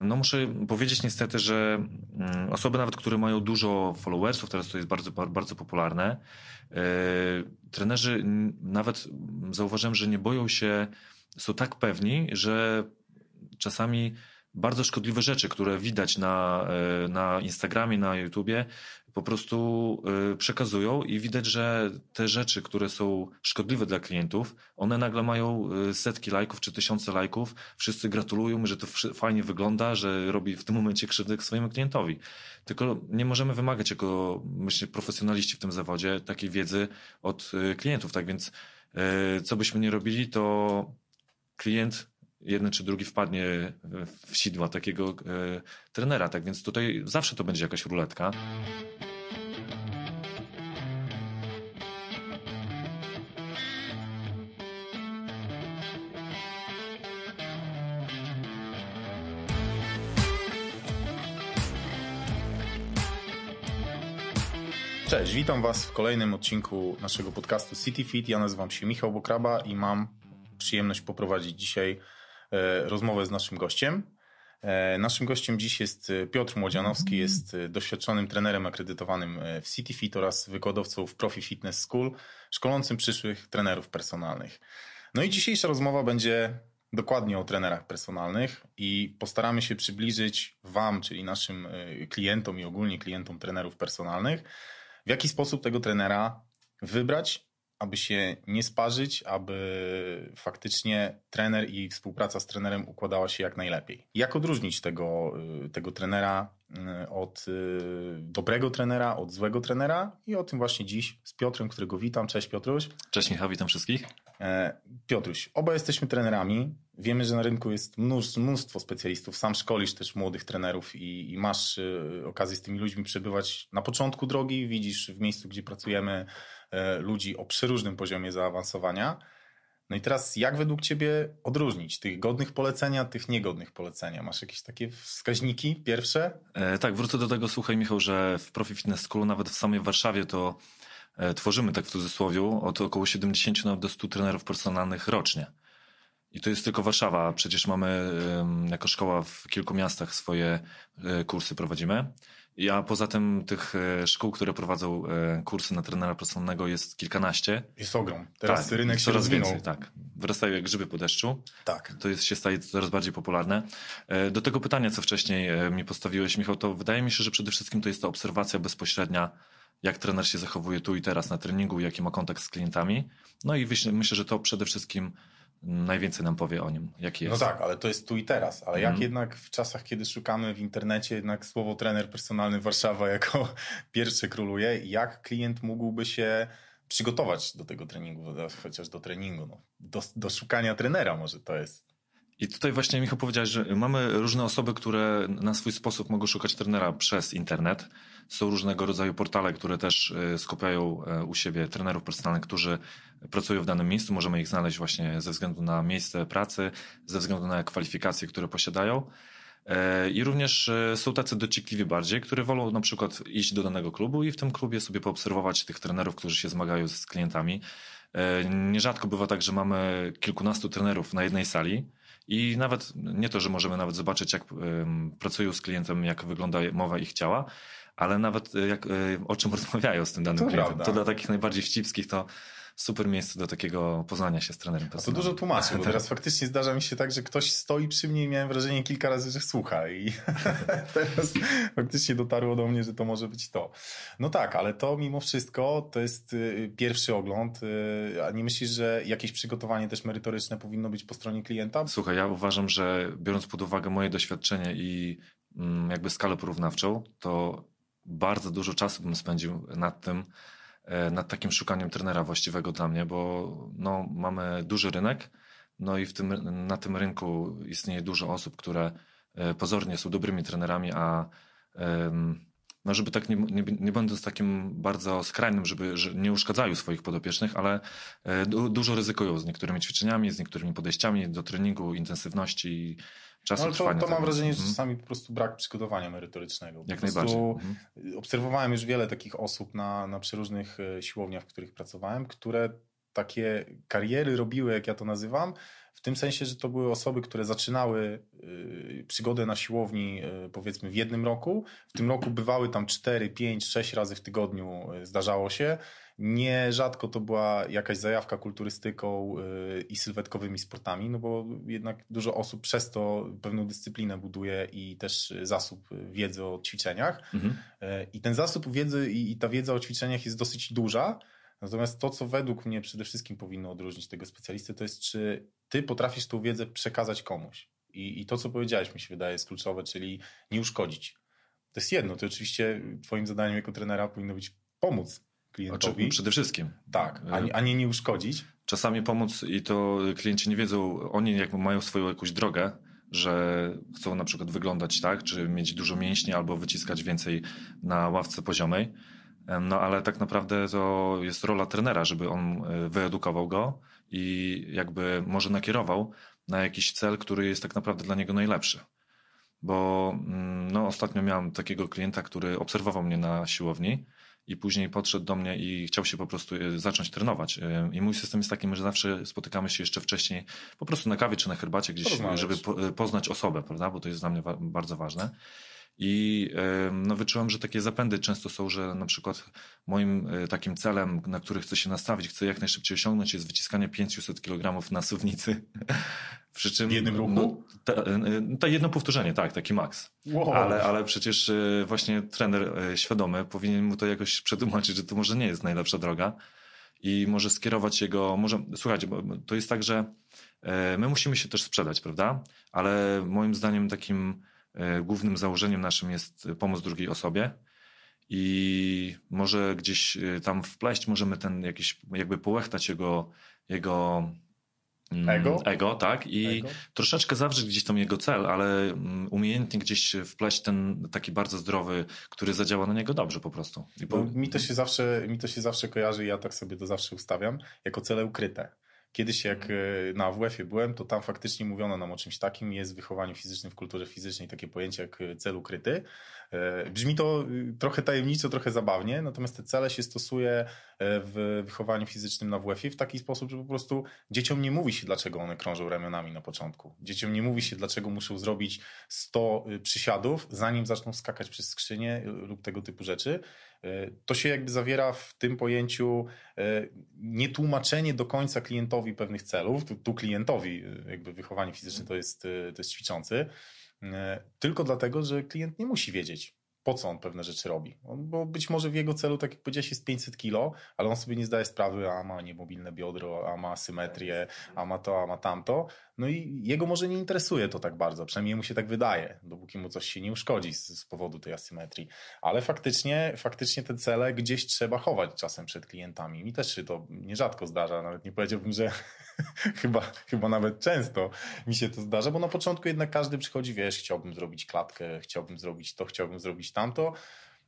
No muszę powiedzieć niestety, że mm, osoby nawet, które mają dużo followersów, teraz to jest bardzo, bardzo popularne, yy, trenerzy nawet zauważyłem, że nie boją się, są tak pewni, że czasami bardzo szkodliwe rzeczy, które widać na, e, na Instagramie, na YouTubie, po prostu e, przekazują i widać, że te rzeczy, które są szkodliwe dla klientów, one nagle mają e, setki lajków czy tysiące lajków. Wszyscy gratulują, że to fajnie wygląda, że robi w tym momencie krzywdę swojemu klientowi. Tylko nie możemy wymagać jako, myślę, profesjonaliści w tym zawodzie takiej wiedzy od klientów. Tak więc, co byśmy nie robili, to klient jeden czy drugi wpadnie w sidła takiego e, trenera. Tak więc tutaj zawsze to będzie jakaś ruletka. Cześć, witam Was w kolejnym odcinku naszego podcastu City Fit. Ja nazywam się Michał Bokraba i mam przyjemność poprowadzić dzisiaj rozmowę z naszym gościem. E, naszym gościem dziś jest e, Piotr Młodzianowski, jest doświadczonym trenerem akredytowanym w CityFit oraz wykładowcą w Profi Fitness School, szkolącym przyszłych trenerów personalnych. No i dzisiejsza rozmowa będzie dokładnie o trenerach personalnych i postaramy się przybliżyć Wam, czyli naszym klientom i ogólnie klientom trenerów personalnych, w jaki sposób tego trenera wybrać aby się nie sparzyć, aby faktycznie trener i współpraca z trenerem układała się jak najlepiej. Jak odróżnić tego, y, tego trenera y, od y, dobrego trenera, od złego trenera i o tym właśnie dziś z Piotrem, którego witam. Cześć Piotruś. Cześć Michał, witam wszystkich. E, Piotruś, oba jesteśmy trenerami. Wiemy, że na rynku jest mnóstwo specjalistów. Sam szkolisz też młodych trenerów i, i masz okazję z tymi ludźmi przebywać na początku drogi. Widzisz w miejscu, gdzie pracujemy, E, ludzi o przeróżnym poziomie zaawansowania. No i teraz, jak według Ciebie odróżnić tych godnych polecenia, tych niegodnych polecenia? Masz jakieś takie wskaźniki pierwsze? E, tak, wrócę do tego, słuchaj Michał, że w Profi Fitness School, nawet w samej Warszawie, to e, tworzymy, tak w cudzysłowie, od około 70 nawet do 100 trenerów personalnych rocznie. I to jest tylko Warszawa. Przecież mamy jako szkoła w kilku miastach swoje e, kursy prowadzimy. Ja poza tym tych e, szkół, które prowadzą e, kursy na trenera personalnego jest kilkanaście. Jest ogrom. Teraz tak, rynek się coraz rozwinął. więcej, tak. Wyrastają jak grzyby po deszczu. Tak. To jest, się staje coraz bardziej popularne. Do tego pytania, co wcześniej mi postawiłeś, Michał, to wydaje mi się, że przede wszystkim to jest ta obserwacja bezpośrednia, jak trener się zachowuje tu i teraz na treningu, jaki ma kontakt z klientami. No i myślę, że to przede wszystkim najwięcej nam powie o nim, jaki jest. No tak, ale to jest tu i teraz. Ale jak mhm. jednak w czasach, kiedy szukamy w internecie, jednak słowo trener personalny Warszawa jako pierwsze króluje, jak klient mógłby się przygotować do tego treningu, chociaż do treningu, no, do, do szukania trenera może to jest. I tutaj właśnie Michał powiedziałeś, że mamy różne osoby, które na swój sposób mogą szukać trenera przez internet. Są różnego rodzaju portale, które też e, skupiają e, u siebie trenerów personalnych, którzy pracują w danym miejscu. Możemy ich znaleźć właśnie ze względu na miejsce pracy, ze względu na kwalifikacje, które posiadają. E, I również są tacy dociekliwi bardziej, którzy wolą na przykład iść do danego klubu i w tym klubie sobie poobserwować tych trenerów, którzy się zmagają z klientami. Nierzadko bywa tak, że mamy kilkunastu trenerów na jednej sali i nawet nie to, że możemy nawet zobaczyć, jak pracują z klientem, jak wygląda mowa ich ciała, ale nawet e, jak, e, o czym rozmawiają z tym danym to klientem. Prawda. To dla takich najbardziej wścibskich to super miejsce do takiego poznania się z trenerem A to dużo tłumaczy, bo teraz faktycznie zdarza mi się tak, że ktoś stoi przy mnie i miałem wrażenie kilka razy, że słucha i teraz faktycznie dotarło do mnie, że to może być to. No tak, ale to mimo wszystko to jest y, pierwszy ogląd, y, a nie myślisz, że jakieś przygotowanie też merytoryczne powinno być po stronie klienta? Słuchaj, ja uważam, że biorąc pod uwagę moje doświadczenie i mm, jakby skalę porównawczą, to bardzo dużo czasu bym spędził nad tym, nad takim szukaniem trenera właściwego dla mnie, bo no, mamy duży rynek, no i w tym, na tym rynku istnieje dużo osób, które e, pozornie są dobrymi trenerami, a no żeby tak nie, nie, nie będąc takim bardzo skrajnym, żeby że nie uszkadzają swoich podopiecznych, ale e, du, dużo ryzykują z niektórymi ćwiczeniami, z niektórymi podejściami do treningu, intensywności czasu no, to, to mam wrażenie, że mhm. czasami po prostu brak przygotowania merytorycznego. Jak najbardziej. Mhm. Obserwowałem już wiele takich osób na, na przeróżnych e, siłowniach, w których pracowałem, które takie kariery robiły, jak ja to nazywam, w tym sensie, że to były osoby, które zaczynały y, przygodę na siłowni y, powiedzmy w jednym roku. W tym roku bywały tam 4, 5, 6 razy w tygodniu y, zdarzało się. Nierzadko to była jakaś zajawka kulturystyką i sylwetkowymi sportami, no bo jednak dużo osób przez to pewną dyscyplinę buduje i też zasób wiedzy o ćwiczeniach. Mhm. I ten zasób wiedzy i ta wiedza o ćwiczeniach jest dosyć duża. Natomiast to, co według mnie przede wszystkim powinno odróżnić tego specjalisty, to jest, czy ty potrafisz tą wiedzę przekazać komuś. I, I to, co powiedziałeś, mi się wydaje, jest kluczowe, czyli nie uszkodzić. To jest jedno, to oczywiście twoim zadaniem jako trenera powinno być pomóc klientowi. Przede wszystkim. Tak, a nie, a nie, nie uszkodzić. Czasami pomóc i to klienci nie wiedzą, oni jakby mają swoją jakąś drogę, że chcą na przykład wyglądać tak, czy mieć dużo mięśni albo wyciskać więcej na ławce poziomej. No ale tak naprawdę to jest rola trenera, żeby on e, wyedukował go i jakby może nakierował na jakiś cel, który jest tak naprawdę dla niego najlepszy. Bo mm, no, ostatnio miałem takiego klienta, który obserwował mnie na siłowni i później podszedł do mnie i chciał się po prostu e, zacząć trenować. E, I mój system jest taki, że zawsze spotykamy się jeszcze wcześniej po prostu na kawie czy na herbacie gdzieś, żeby poznać osobę, prawda? Bo to jest dla mnie bardzo ważne. I no, wyczułem, że takie zapędy często są, że na przykład moim e, takim celem, na który chcę się nastawić, chcę jak najszybciej osiągnąć, jest wyciskanie 500 kg na suwnicy. Przy czym, w jednym ruchu? No, to, jedno powtórzenie, tak, taki maks. Wow. Ale, ale przecież właśnie trener świadomy powinien mu to jakoś przetłumaczyć, że to może nie jest najlepsza droga i może skierować jego, może, słuchajcie, bo to jest tak, że my musimy się też sprzedać, prawda? Ale moim zdaniem takim głównym założeniem naszym jest pomoc drugiej osobie i może gdzieś e, tam wpleść możemy ten jakiś, jakby połechtać jego, jego mm, Ego? Ego, tak. I Ego? troszeczkę zawrzeć gdzieś tam jego cel, ale mm, umiejętnie gdzieś wpleść ten taki bardzo zdrowy, który zadziała na niego dobrze po prostu. Po... Mi, to się zawsze, mi to się zawsze kojarzy ja tak sobie to zawsze ustawiam, jako cele ukryte. Kiedyś jak mhm. e, na AWF-ie byłem, to tam faktycznie mówiono nam o czymś takim. Jest w wychowaniu fizycznym, w kulturze fizycznej takie pojęcie jak e, cel ukryty. E, brzmi to trochę tajemniczo, trochę zabawnie, natomiast te cele się stosuje w wychowaniu fizycznym na WF-ie w taki sposób, że po prostu dzieciom nie mówi się, dlaczego one krążą ramionami na początku. Dzieciom nie mówi się, dlaczego muszą zrobić 100 przysiadów, zanim zaczną skakać przez skrzynię lub tego typu rzeczy. To się jakby zawiera w tym pojęciu nietłumaczenie do końca klientowi pewnych celów. Tu, tu klientowi jakby wychowanie fizyczne to jest, to jest ćwiczący. Tylko dlatego, że klient nie musi wiedzieć, po co on pewne rzeczy robi. Bo być może w jego celu, tak jak powiedziałeś, jest 500 kilo, ale on sobie nie zdaje sprawy, a ma niemobilne biodro, a ma symetrię, a ma to, a ma tamto. No i jego może nie interesuje to tak bardzo, przynajmniej mu się tak wydaje, dopóki mu coś się nie uszkodzi z, z powodu tej asymetrii. Ale faktycznie, faktycznie te cele gdzieś trzeba chować czasem przed klientami. Mi też się to nierzadko zdarza, nawet nie powiedziałbym, że chyba, chyba nawet często mi się to zdarza, bo na początku jednak każdy przychodzi, wiesz, chciałbym zrobić klatkę, chciałbym zrobić to, chciałbym zrobić tamto.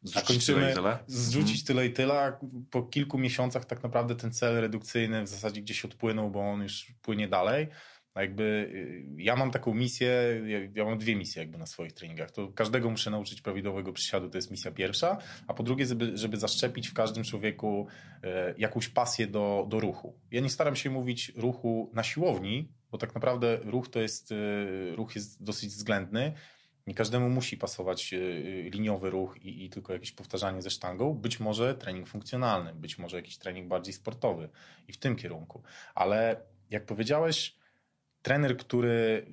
Zrzucić tyle i tyle. Zrzucić mhm. tyle i tyle. Po kilku miesiącach tak naprawdę ten cel redukcyjny w zasadzie gdzieś odpłynął, bo on już płynie dalej. Jakby y, ja mam taką misję, ja mam dwie misje jakby na swoich treningach. To każdego muszę nauczyć prawidłowego przysiadu, to jest misja pierwsza, a po drugie, żeby, żeby zaszczepić w każdym człowieku e, jakąś pasję do, do ruchu. Ja nie staram się mówić ruchu na siłowni, bo tak naprawdę ruch to jest, e, ruch jest dosyć względny. Nie każdemu musi pasować e, liniowy ruch i, i, tylko jakieś powtarzanie ze sztangą. Być może trening funkcjonalny, być może jakiś trening bardziej sportowy i w tym kierunku. Ale jak powiedziałeś, trener, który,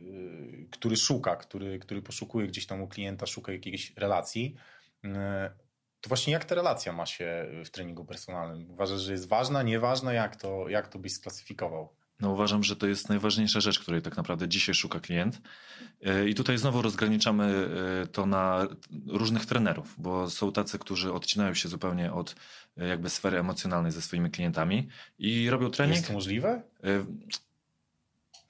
y, który szuka, który, który poszukuje gdzieś tam u klienta, szuka jakiejś relacji, y, to właśnie jak ta relacja ma się w treningu personalnym? Uważasz, że jest ważna, nieważna? Jak to, jak to byś sklasyfikował? No uważam, że to jest najważniejsza rzecz, której tak naprawdę dzisiaj szuka klient. Y, I tutaj znowu rozgraniczamy to na różnych trenerów, bo są tacy, którzy odcinają się zupełnie od jakby sfery emocjonalnej ze swoimi klientami i robią trening. Jest to możliwe?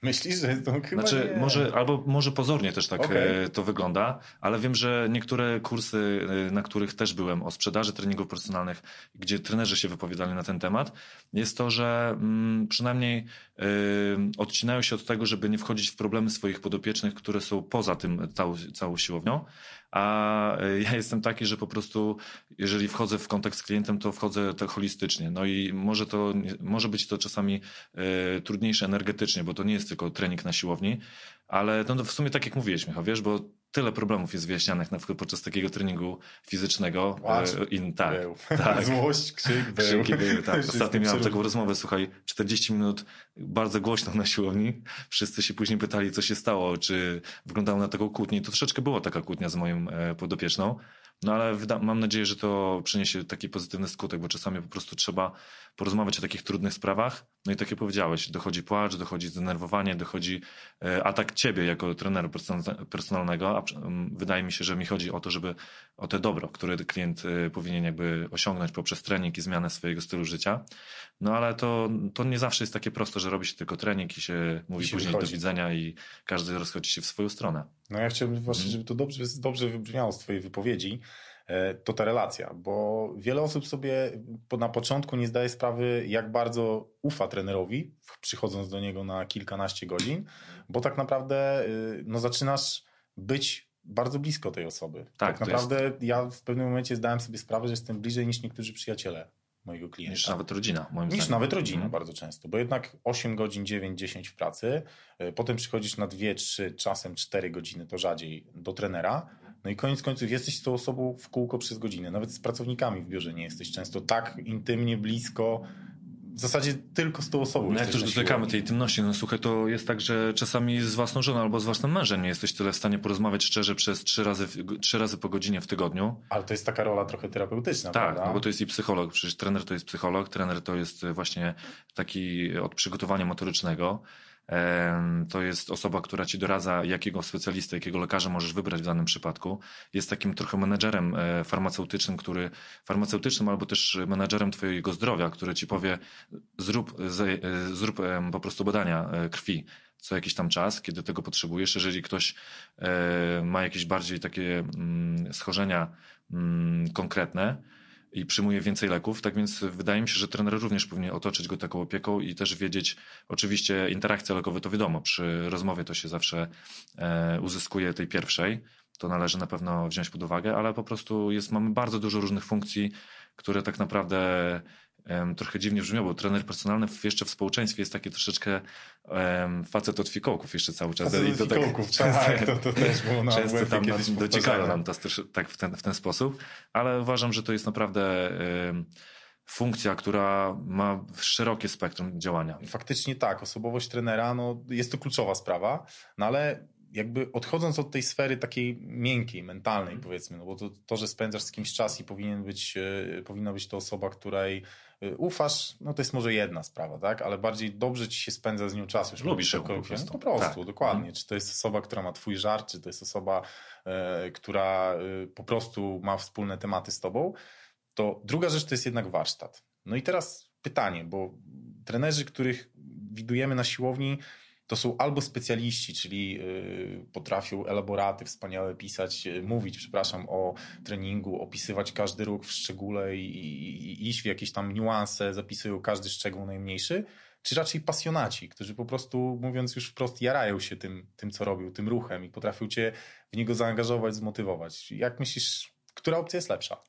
Myślisz, że to chyba znaczy, nie. może, albo może pozornie też tak okay. E, to wygląda, ale wiem, że niektóre kursy, e, na których też byłem o sprzedaży treningów personalnych, gdzie trenerzy się wypowiadali na ten temat, jest to, że mm, przynajmniej odcinają się od tego, żeby nie wchodzić w problemy swoich podopiecznych, które są poza tym całą, całą siłownią. A ja jestem taki, że po prostu, jeżeli wchodzę w kontakt z klientem, to wchodzę tak holistycznie. No i może to, może być to czasami trudniejsze energetycznie, bo to nie jest tylko trening na siłowni, ale no, w sumie tak jak mówiłeś, Michał, wiesz, bo tyle problemów jest wyjaśnianych na przykład podczas takiego treningu fizycznego. Płacz, e, In, tak, był. tak. Złość, krzyk, był. Krzyki były, tak. Ostatnio miałem taką rozmowę, słuchaj, 40 minut bardzo głośno na siłowni. Wszyscy się później pytali, co się stało, czy wyglądało na taką kłótnię. To troszeczkę była taka kłótnia z moją e, podopieczną. No ale mam nadzieję, że to przyniesie taki pozytywny skutek, bo czasami po prostu trzeba porozmawiać o takich trudnych sprawach. No i tak jak powiedziałeś, dochodzi płacz, dochodzi zdenerwowanie, dochodzi e, atak ciebie jako trenera person- personalnego, a wydaje mi się, że mi chodzi o to, żeby o te dobro, które klient e, powinien jakby osiągnąć poprzez trening i zmianę swojego stylu życia. No ale to, to nie zawsze jest takie proste, że robi się tylko trening i się mówi I się później wychodzi. do widzenia i każdy rozchodzi się w swoją stronę. No ja chciałbym właśnie, Mhm. żeby to dobrze, dobrze wybrzmiało z twojej wypowiedzi, e, to ta relacja, bo wiele osób sobie na początku nie zdaje sprawy, jak bardzo ufa trenerowi, przychodząc do niego na kilkanaście godzin, bo tak naprawdę y, no, zaczynasz być bardzo blisko tej osoby. Tak, to naprawdę ja w pewnym momencie zdałem sobie sprawę, że jestem bliżej niż niektórzy przyjaciele mojego klienta. Niż nawet rodzina, moim Niż zdaniem. nawet rodzina Mhm. bardzo często, bo jednak 8 godzin, 9, 10 w pracy, y, potem przychodzisz na 2, 3, czasem 4 godziny, to rzadziej, do trenera, no i koniec końców jesteś z tą osobą w kółko przez godzinę. Nawet z pracownikami w biurze nie jesteś często tak intymnie, blisko, w zasadzie tylko z tą osobą No jak już dotykamy tej intymności, no słuchaj, to jest tak, że czasami z własną żoną albo z własnym mężem nie jesteś tyle w stanie porozmawiać szczerze przez trzy razy, trzy razy po godzinie w tygodniu. Ale to jest taka rola trochę terapeutyczna, Tak, prawda? no bo to jest i psycholog, przecież trener to jest psycholog, trener to jest właśnie taki od przygotowania motorycznego. To jest osoba, która ci doradza, jakiego specjalistę, jakiego lekarza możesz wybrać w danym przypadku. Jest takim trochę menedżerem e, farmaceutycznym, który farmaceutycznym albo też menedżerem twojego zdrowia, który ci powie, zrób, e, zrób po prostu badania e, krwi co jakiś tam czas, kiedy tego potrzebujesz. Jeżeli ktoś ma jakieś bardziej takie mm, schorzenia mm, konkretne, i przyjmuje więcej leków, tak więc wydaje mi się, że trener również powinien otoczyć go taką opieką i też wiedzieć, oczywiście interakcje lekowe to wiadomo, przy rozmowie to się zawsze e, uzyskuje tej pierwszej, to należy na pewno wziąć pod uwagę, ale po prostu jest, mamy bardzo dużo różnych funkcji, które tak naprawdę trochę dziwnie brzmią, bo trener personalny jeszcze w społeczeństwie jest taki troszeczkę em, facet od fikołków jeszcze cały czas. Facet I od to fikołków, często- tak, to- to też było na Często tam powtarzane. nam to tak w ten, w ten sposób, ale uważam, że to jest naprawdę em, funkcja, która ma szerokie spektrum działania. Faktycznie tak, osobowość trenera, no, jest to kluczowa sprawa, no ale jakby odchodząc od tej sfery takiej miękkiej, mentalnej powiedzmy, no bo to, to że spędzasz z kimś czas i powinien być, e, powinna być to osoba, której e, ufasz, no to jest może jedna sprawa, tak, ale bardziej dobrze ci się spędza z nią czas. Już Lubisz ją po prostu. Po prostu, Tak. dokładnie. Mhm. Czy to jest osoba, która ma twój żart, czy to jest osoba, e, która e, po prostu ma wspólne tematy z tobą, to druga rzecz to jest jednak warsztat. No i teraz pytanie, bo trenerzy, których widujemy na siłowni, to są albo specjaliści, czyli y, potrafią elaboraty wspaniałe pisać, y, mówić, przepraszam, o treningu, opisywać każdy ruch w szczególe i, i, i iść w jakieś tam niuanse, zapisują każdy szczegół najmniejszy, czy raczej pasjonaci, którzy po prostu, mówiąc już wprost, jarają się tym, tym co robią, tym ruchem i potrafią cię w niego zaangażować, zmotywować. Jak myślisz, która opcja jest lepsza?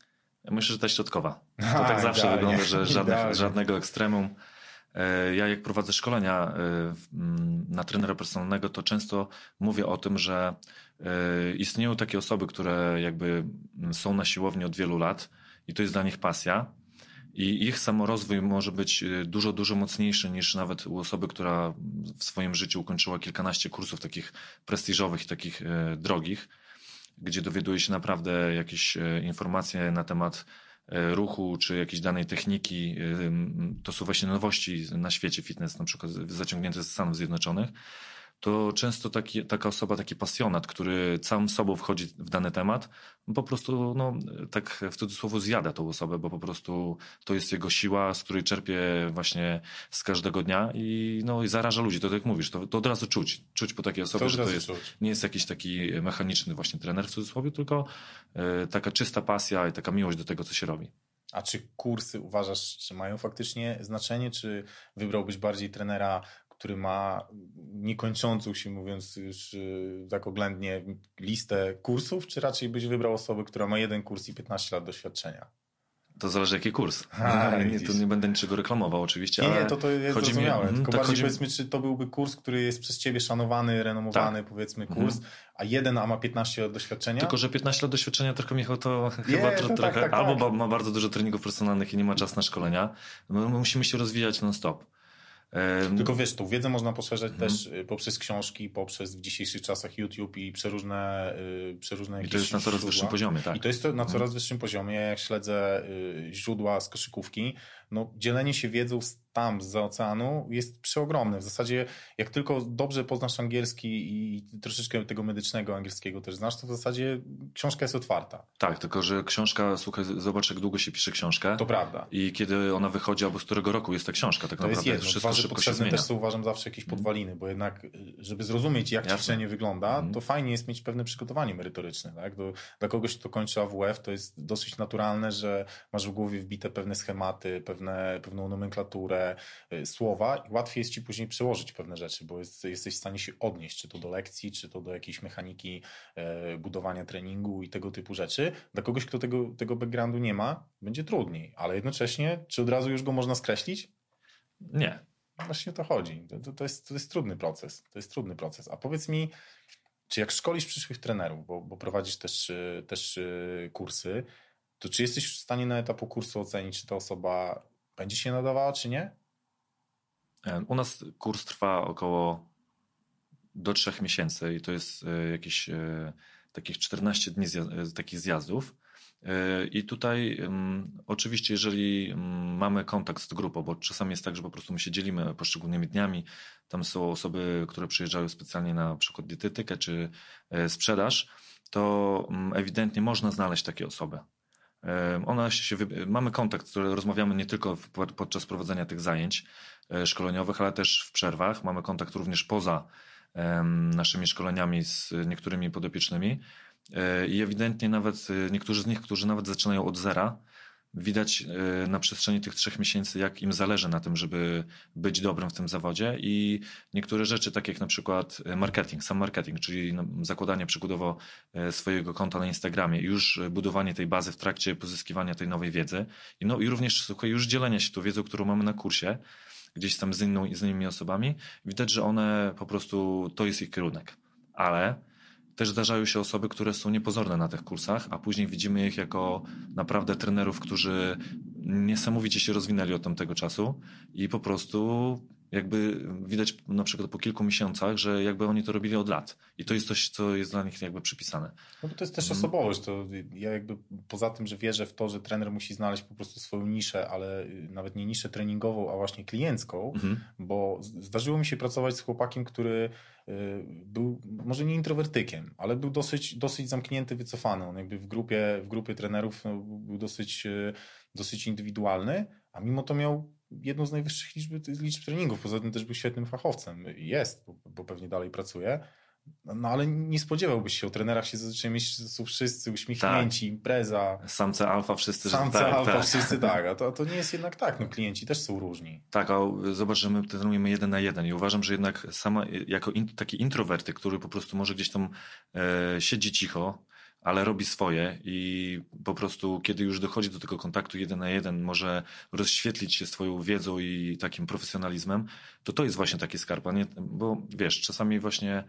Myślę, że ta środkowa. To tak zawsze wygląda, że żadnych, żadnego ekstremum. E, Ja jak prowadzę szkolenia e, w- m, na trenera personalnego, to często mówię o tym, że e, istnieją takie osoby, które jakby m, są na siłowni od wielu lat i to jest dla nich pasja. I ich samorozwój może być dużo, dużo mocniejszy niż nawet u osoby, która w swoim życiu ukończyła kilkanaście kursów takich prestiżowych i takich drogich, gdzie dowiaduje się naprawdę jakieś informacje na temat ruchu czy jakiejś danej techniki. e, To są właśnie nowości na świecie fitness, na przykład zaciągnięte ze Stanów Zjednoczonych. To często taki, taka osoba, taki pasjonat, który całym sobą wchodzi w dany temat, po prostu, no, tak w cudzysłowie zjada tą osobę, bo po prostu to jest jego siła, z której czerpie właśnie z każdego dnia i, no, i zaraża ludzi. To tak jak mówisz, to, to od razu czuć. Czuć po takiej osobie, od że to jest, czuć. nie jest jakiś taki mechaniczny właśnie trener w cudzysłowie, tylko e, taka czysta pasja i taka miłość do tego, co się robi. A czy kursy uważasz, czy mają faktycznie znaczenie, czy wybrałbyś bardziej trenera, który ma niekończącą się, mówiąc już y, tak oględnie, listę kursów, czy raczej byś wybrał osobę, która ma jeden kurs i 15 lat doświadczenia? To zależy jaki kurs. A, nie, nie będę niczego reklamował oczywiście, Nie, ale nie, to, to jest chodzi mi- zrozumiałe. mhm, Tylko tak bardziej chodzi mi- powiedzmy, czy to byłby kurs, który jest przez ciebie szanowany, renomowany, powiedzmy, kurs, a jeden, a ma 15 lat doświadczenia? Tylko, że 15 lat doświadczenia trochę Michał to chyba to tro- tak, trochę, tak, albo tak. ba- ma bardzo dużo treningów personalnych i nie ma czasu na szkolenia. My musimy się rozwijać non-stop. Em, Tylko wiesz, tą wiedzę można poszerzać Mhm. też y, poprzez książki, poprzez w dzisiejszych czasach YouTube i przeróżne, y, przeróżne I to jest na coraz źródła. wyższym poziomie, tak. I to jest to na coraz wyższym poziomie. Jak śledzę y, źródła z koszykówki, no dzielenie się wiedzą tam, z oceanu jest przeogromne. W zasadzie jak tylko dobrze poznasz angielski i troszeczkę tego medycznego angielskiego też znasz, to w zasadzie książka jest otwarta. Tak, tylko że książka, słuchaj, zobacz jak długo się pisze książkę To prawda. i kiedy ona wychodzi, albo z którego roku jest ta książka tak To jest naprawdę. jedno. Wszystko Dwa, że szybko się potrzebne zmienia. też są uważam zawsze jakieś podwaliny, bo jednak, żeby zrozumieć, jak ćwiczenie wygląda, Mhm. to fajnie jest mieć pewne przygotowanie merytoryczne. Tak? Do, dla kogoś, kto kończy AWF, to jest dosyć naturalne, że masz w głowie wbite pewne schematy, pewne, pewną nomenklaturę, y, słowa i łatwiej jest ci później przełożyć pewne rzeczy, bo jest, jesteś w stanie się odnieść, czy to do lekcji, czy to do jakiejś mechaniki e, budowania treningu i tego typu rzeczy. Dla kogoś, kto tego, tego backgroundu nie ma, będzie trudniej, ale jednocześnie, czy od razu już go można skreślić? Nie. Właśnie o to chodzi. To, to, to, jest, to jest trudny proces. To jest trudny proces. A powiedz mi, czy jak szkolisz przyszłych trenerów, bo, bo prowadzisz też, y, też y, kursy, to czy jesteś w stanie na etapu kursu ocenić, czy ta osoba będzie się nadawała, czy nie? E, U nas kurs trwa około do trzech miesięcy i to jest e, jakieś e, takich 14 dni zja- takich zjazdów. I tutaj oczywiście, jeżeli mamy kontakt z grupą, bo czasami jest tak, że po prostu my się dzielimy poszczególnymi dniami, tam są osoby, które przyjeżdżają specjalnie na przykład dietetykę czy sprzedaż, to ewidentnie można znaleźć takie osoby. Ona się, mamy kontakt, który rozmawiamy nie tylko podczas prowadzenia tych zajęć e, szkoleniowych, ale też w przerwach. Mamy kontakt również poza naszymi szkoleniami z niektórymi podopiecznymi. E, I ewidentnie nawet e, niektórzy z nich, którzy nawet zaczynają od zera, widać e, na przestrzeni tych trzech miesięcy, jak im zależy na tym, żeby być dobrym w tym zawodzie. I niektóre rzeczy, takie jak na przykład e, marketing, sam marketing, czyli no, zakładanie przykładowo e, swojego konta na Instagramie już budowanie tej bazy w trakcie pozyskiwania tej nowej wiedzy. I, no, i również słuchaj, już dzielenia się tą wiedzą, którą mamy na kursie, gdzieś tam z, inną, z innymi osobami, widać, że one po prostu, to jest ich kierunek. Ale też zdarzają się osoby, które są niepozorne na tych kursach, a później widzimy ich jako naprawdę trenerów, którzy niesamowicie się rozwinęli od tamtego czasu i po prostu jakby widać na przykład po kilku miesiącach, że jakby oni to robili od lat. I to jest coś, co jest dla nich jakby przypisane. No bo to jest też Mhm. osobowość. To ja jakby poza tym, że wierzę w to, że trener musi znaleźć po prostu swoją niszę, ale y, nawet nie niszę treningową, a właśnie kliencką, Mhm. bo zdarzyło mi się pracować z chłopakiem, który był może nie introwertykiem, ale był dosyć, dosyć zamknięty, wycofany. On jakby w grupie, w grupie trenerów no, był dosyć, y, dosyć indywidualny, a mimo to miał jedną z najwyższych liczb, liczb treningów. Poza tym też był świetnym fachowcem. Jest, bo, bo pewnie dalej pracuje. No, no ale nie spodziewałbyś się, o trenerach się zazwyczaj są wszyscy uśmiechnięci, impreza, Samce alfa wszyscy, samce tak, alfa, tak. wszyscy tak, a to, to nie jest jednak tak, no klienci też są różni. Tak, a zobacz, że my trenujemy jeden na jeden i uważam, że jednak sama jako in, taki introwertyk, który po prostu może gdzieś tam e, siedzi cicho, ale robi swoje i po prostu kiedy już dochodzi do tego kontaktu jeden na jeden, może rozświetlić się swoją wiedzą i takim profesjonalizmem, to to jest właśnie taki skarb, a nie, bo wiesz, czasami właśnie e,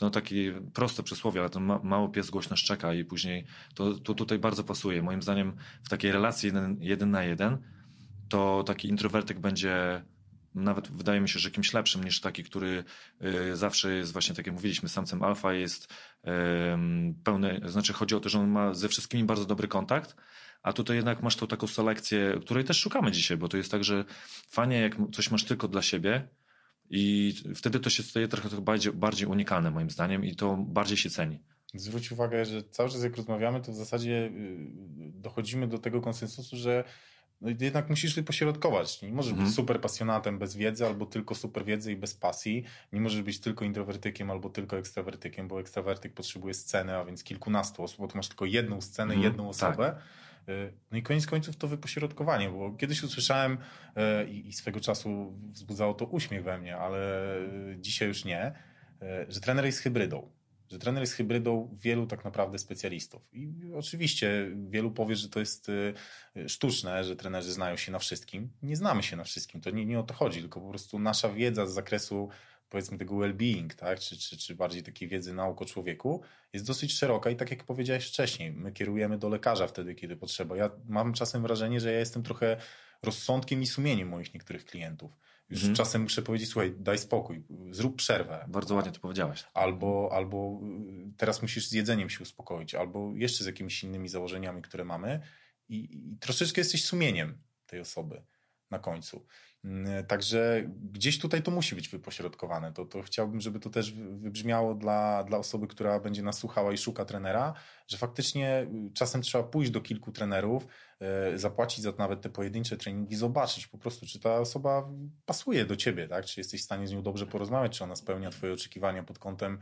no takie proste przysłowie, ale ten ma, mały pies głośno szczeka i później to, to tutaj bardzo pasuje. Moim zdaniem w takiej relacji jeden, jeden na jeden to taki introwertyk będzie nawet wydaje mi się, że kimś lepszym niż taki, który y, zawsze jest właśnie, tak jak mówiliśmy, samcem alfa jest pełny, znaczy chodzi o to, że on ma ze wszystkimi bardzo dobry kontakt, a tutaj jednak masz tą taką selekcję, której też szukamy dzisiaj, bo to jest tak, że fajnie jak coś masz tylko dla siebie i wtedy to się staje trochę bardziej, bardziej unikalne moim zdaniem i to bardziej się ceni. Zwróć uwagę, że cały czas jak rozmawiamy, to w zasadzie y, dochodzimy do tego konsensusu, że no jednak musisz wypośrodkować. Nie możesz Mhm. być super pasjonatem bez wiedzy, albo tylko super wiedzy i bez pasji. Nie możesz być tylko introwertykiem, albo tylko ekstrawertykiem, bo ekstrawertyk potrzebuje sceny, a więc kilkunastu osób, bo tu masz tylko jedną scenę, Mhm, jedną osobę. No i koniec końców to wypośrodkowanie, bo kiedyś usłyszałem i swego czasu wzbudzało to uśmiech we mnie, ale dzisiaj już nie, że trener jest hybrydą że trener jest hybrydą wielu tak naprawdę specjalistów. I oczywiście wielu powie, że to jest y, sztuczne, że trenerzy znają się na wszystkim. Nie znamy się na wszystkim, to nie, nie o to chodzi, tylko po prostu nasza wiedza z zakresu powiedzmy tego well-being, tak? czy, czy, czy bardziej takiej wiedzy nauk o człowieku, jest dosyć szeroka i tak jak powiedziałeś wcześniej, my kierujemy do lekarza wtedy, kiedy potrzeba. Ja mam czasem wrażenie, że ja jestem trochę rozsądkiem i sumieniem moich niektórych klientów już mhm. czasem muszę powiedzieć, słuchaj, daj spokój, zrób przerwę. Bardzo ładnie to powiedziałeś. Albo, albo y, teraz musisz z jedzeniem się uspokoić, albo jeszcze z jakimiś innymi założeniami, które mamy i, i troszeczkę jesteś sumieniem tej osoby na końcu. Mm, także gdzieś tutaj to musi być wypośrodkowane. To, to chciałbym, żeby to też wybrzmiało dla, dla osoby, która będzie nas słuchała i szuka trenera, że faktycznie y, czasem trzeba pójść do kilku trenerów, E, zapłacić za nawet te pojedyncze treningi, zobaczyć po prostu, czy ta osoba pasuje do ciebie, tak? Czy jesteś w stanie z nią dobrze porozmawiać, czy ona spełnia twoje oczekiwania pod kątem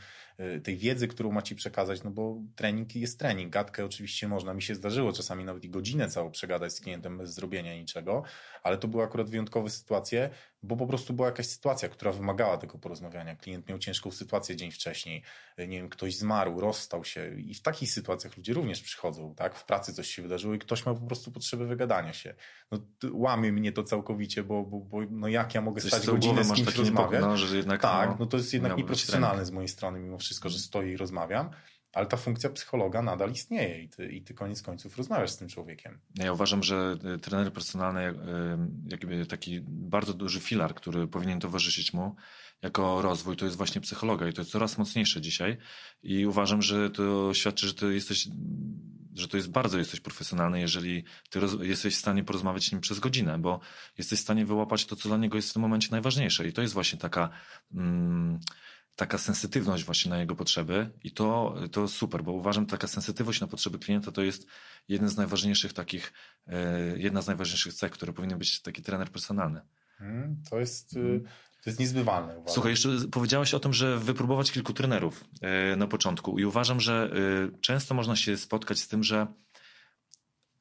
tej wiedzy, którą ma ci przekazać, no bo trening jest trening. Gadkę oczywiście można, mi się zdarzyło czasami nawet i godzinę całą przegadać z klientem bez zrobienia niczego, ale to były akurat wyjątkowe sytuacje, bo po prostu była jakaś sytuacja, która wymagała tego porozmawiania. Klient miał ciężką sytuację dzień wcześniej, e, nie wiem, ktoś zmarł, rozstał się i w takich sytuacjach ludzie również przychodzą, tak? W pracy coś się wydarzyło i ktoś ma po prostu potrzebę wygadania się. No, łamie mnie to całkowicie, bo, bo, bo no jak ja mogę coś stać godzinę z kimś rozmawiać? No, że jednak, tak, no, no to jest jednak nieprofesjonalne z mojej strony mimo wszystko, że stoję i rozmawiam ale ta funkcja psychologa nadal istnieje i ty, i ty koniec końców rozmawiasz z tym człowiekiem. Ja uważam, że e, trener personalny, e, jakby taki bardzo duży filar, który powinien towarzyszyć mu jako rozwój, to jest właśnie psychologa i to jest coraz mocniejsze dzisiaj i uważam, że to świadczy, że ty jesteś że to jest bardzo jesteś profesjonalny, jeżeli ty jesteś w stanie porozmawiać z nim przez godzinę, bo jesteś w stanie wyłapać to, co dla niego jest w tym momencie najważniejsze. I to jest właśnie taka, mm, taka sensytywność właśnie na jego potrzeby i to, to super, bo uważam, że taka sensytywność na potrzeby klienta to jest jeden z najważniejszych takich, e, jedna z najważniejszych cech, które powinien być taki trener personalny. Hmm, to jest, y, to jest niezbywalne. Uważam. Słuchaj, jeszcze powiedziałeś o tym, że wypróbować kilku trenerów e, na początku i uważam, że e, często można się spotkać z tym, że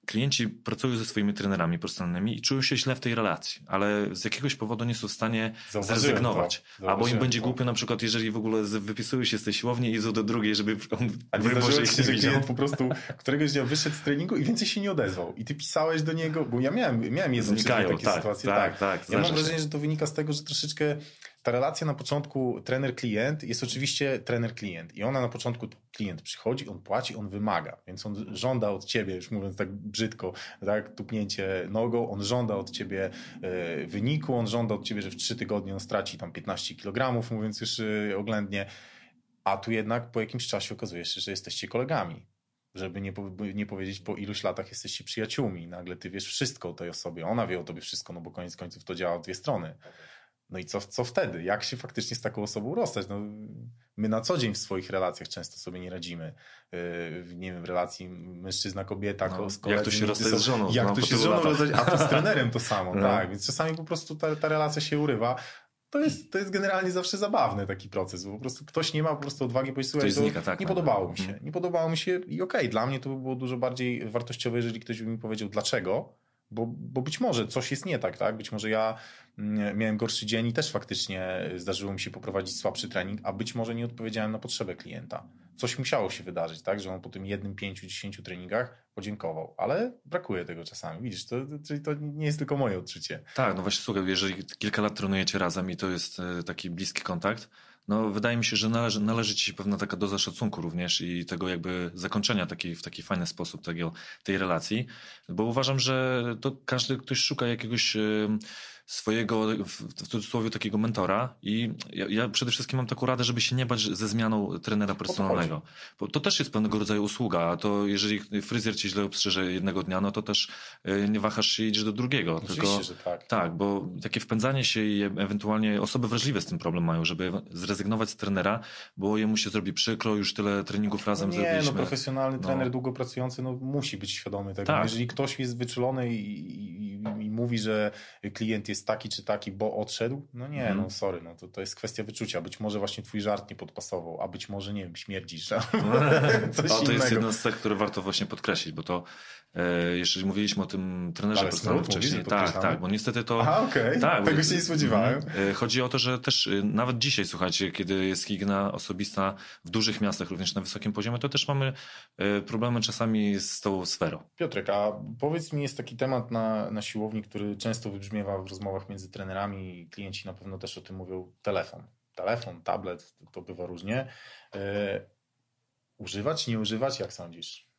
klienci pracują ze swoimi trenerami personalnymi i czują się źle w tej relacji, ale z jakiegoś powodu nie są w stanie Zauważyłem zrezygnować. To. Albo im będzie to. głupio na przykład, jeżeli w ogóle wypisują się z tej siłowni i idą do drugiej, żeby on A nie zdarzyło się, że klient po prostu któregoś dnia wyszedł z treningu i więcej się nie odezwał. I ty pisałeś do niego, bo ja miałem, miałem jedną takie tak, sytuacje. Tak, tak, tak. Ja mam wrażenie, że to wynika z tego, że troszeczkę ta relacja na początku trener-klient jest oczywiście trener-klient i ona na początku klient przychodzi, on płaci, on wymaga, więc on żąda od ciebie, już mówiąc tak brzydko, tak, tupnięcie nogą, on żąda od ciebie e, wyniku, on żąda od ciebie, że w trzy tygodnie on straci tam 15 kg, mówiąc już e, oględnie, a tu jednak po jakimś czasie okazuje się, że jesteście kolegami, żeby nie, nie powiedzieć po iluś latach jesteście przyjaciółmi. Nagle ty wiesz wszystko o tej osobie, ona wie o tobie wszystko, no bo koniec końców to działa w dwie strony. No i co, co wtedy? Jak się faktycznie z taką osobą rozstać? No, my na co dzień w swoich relacjach często sobie nie radzimy. Yy, nie wiem, w relacji mężczyzna-kobieta, no, z Jak to się rozstać z żoną? Jak no, to się z żoną rozstać, a to z trenerem to samo, no. tak. Więc czasami po prostu ta, ta relacja się urywa. To jest, to jest generalnie zawsze zabawny taki proces, bo po prostu ktoś nie ma po prostu odwagi powiedzieć, słuchaj, znika, tak, nie no. podobało mi się, mhm. nie podobało mi się i okej, okay, dla mnie to by było dużo bardziej wartościowe, jeżeli ktoś by mi powiedział dlaczego, bo, bo być może coś jest nie tak, tak? Być może ja miałem gorszy dzień i też faktycznie zdarzyło mi się poprowadzić słabszy trening, a być może nie odpowiedziałem na potrzebę klienta. Coś musiało się wydarzyć, tak? Że on po tym jednym, pięciu, dziesięciu treningach podziękował, ale brakuje tego czasami. Widzisz, to, czyli to nie jest tylko moje odczucie. Tak, no właśnie słuchaj, jeżeli kilka lat trenujecie razem i to jest e, taki bliski kontakt, no wydaje mi się, że należy, należy ci się pewna taka doza szacunku również i tego jakby zakończenia taki, w taki fajny sposób tego, tej relacji, bo uważam, że to każdy ktoś szuka jakiegoś swojego, w cudzysłowie, takiego mentora i ja, ja, przede wszystkim mam taką radę, żeby się nie bać ze zmianą trenera personalnego. Bo to też jest pewnego rodzaju usługa, a to jeżeli fryzjer ci źle obstrzeże jednego dnia, no to też y, nie wahasz się i idziesz do drugiego. Oczywiście, tylko, że tak. Tak, bo takie wpędzanie się i ewentualnie osoby wrażliwe z tym problem mają, żeby zrezygnować z trenera, bo jemu się zrobi przykro, już tyle treningów razem no nie, zrobiliśmy. no profesjonalny no. trener długo pracujący no, musi być świadomy tego. Tak. Jeżeli ktoś jest wyczulony i, i, i mówi, że klient jest taki czy taki, bo odszedł, no nie, Mhm. no sorry, no to, to jest kwestia wyczucia. Być może właśnie twój żart nie podpasował, a być może, nie wiem, śmierdzisz, a coś o, to jest innego. jedna z cech, które warto właśnie podkreślić, bo to jeżeli mówiliśmy o tym trenerze Ale personalnym wcześniej, tak, tak, bo niestety to... Aha, okej, Tak, tego się nie spodziewałem. Mhm. E, Chodzi o to, że też e, nawet dzisiaj, słuchajcie, kiedy jest higiena osobista w dużych miastach, również na wysokim poziomie, to też mamy e, problemy czasami z tą sferą. Piotrek, a powiedz mi, jest taki temat na, na siłowni, który często wybrzmiewa w rozmowach między trenerami i klienci na pewno też o tym mówią, telefon. Telefon, tablet, to, bywa różnie. E, używać, nie używać, jak sądzisz?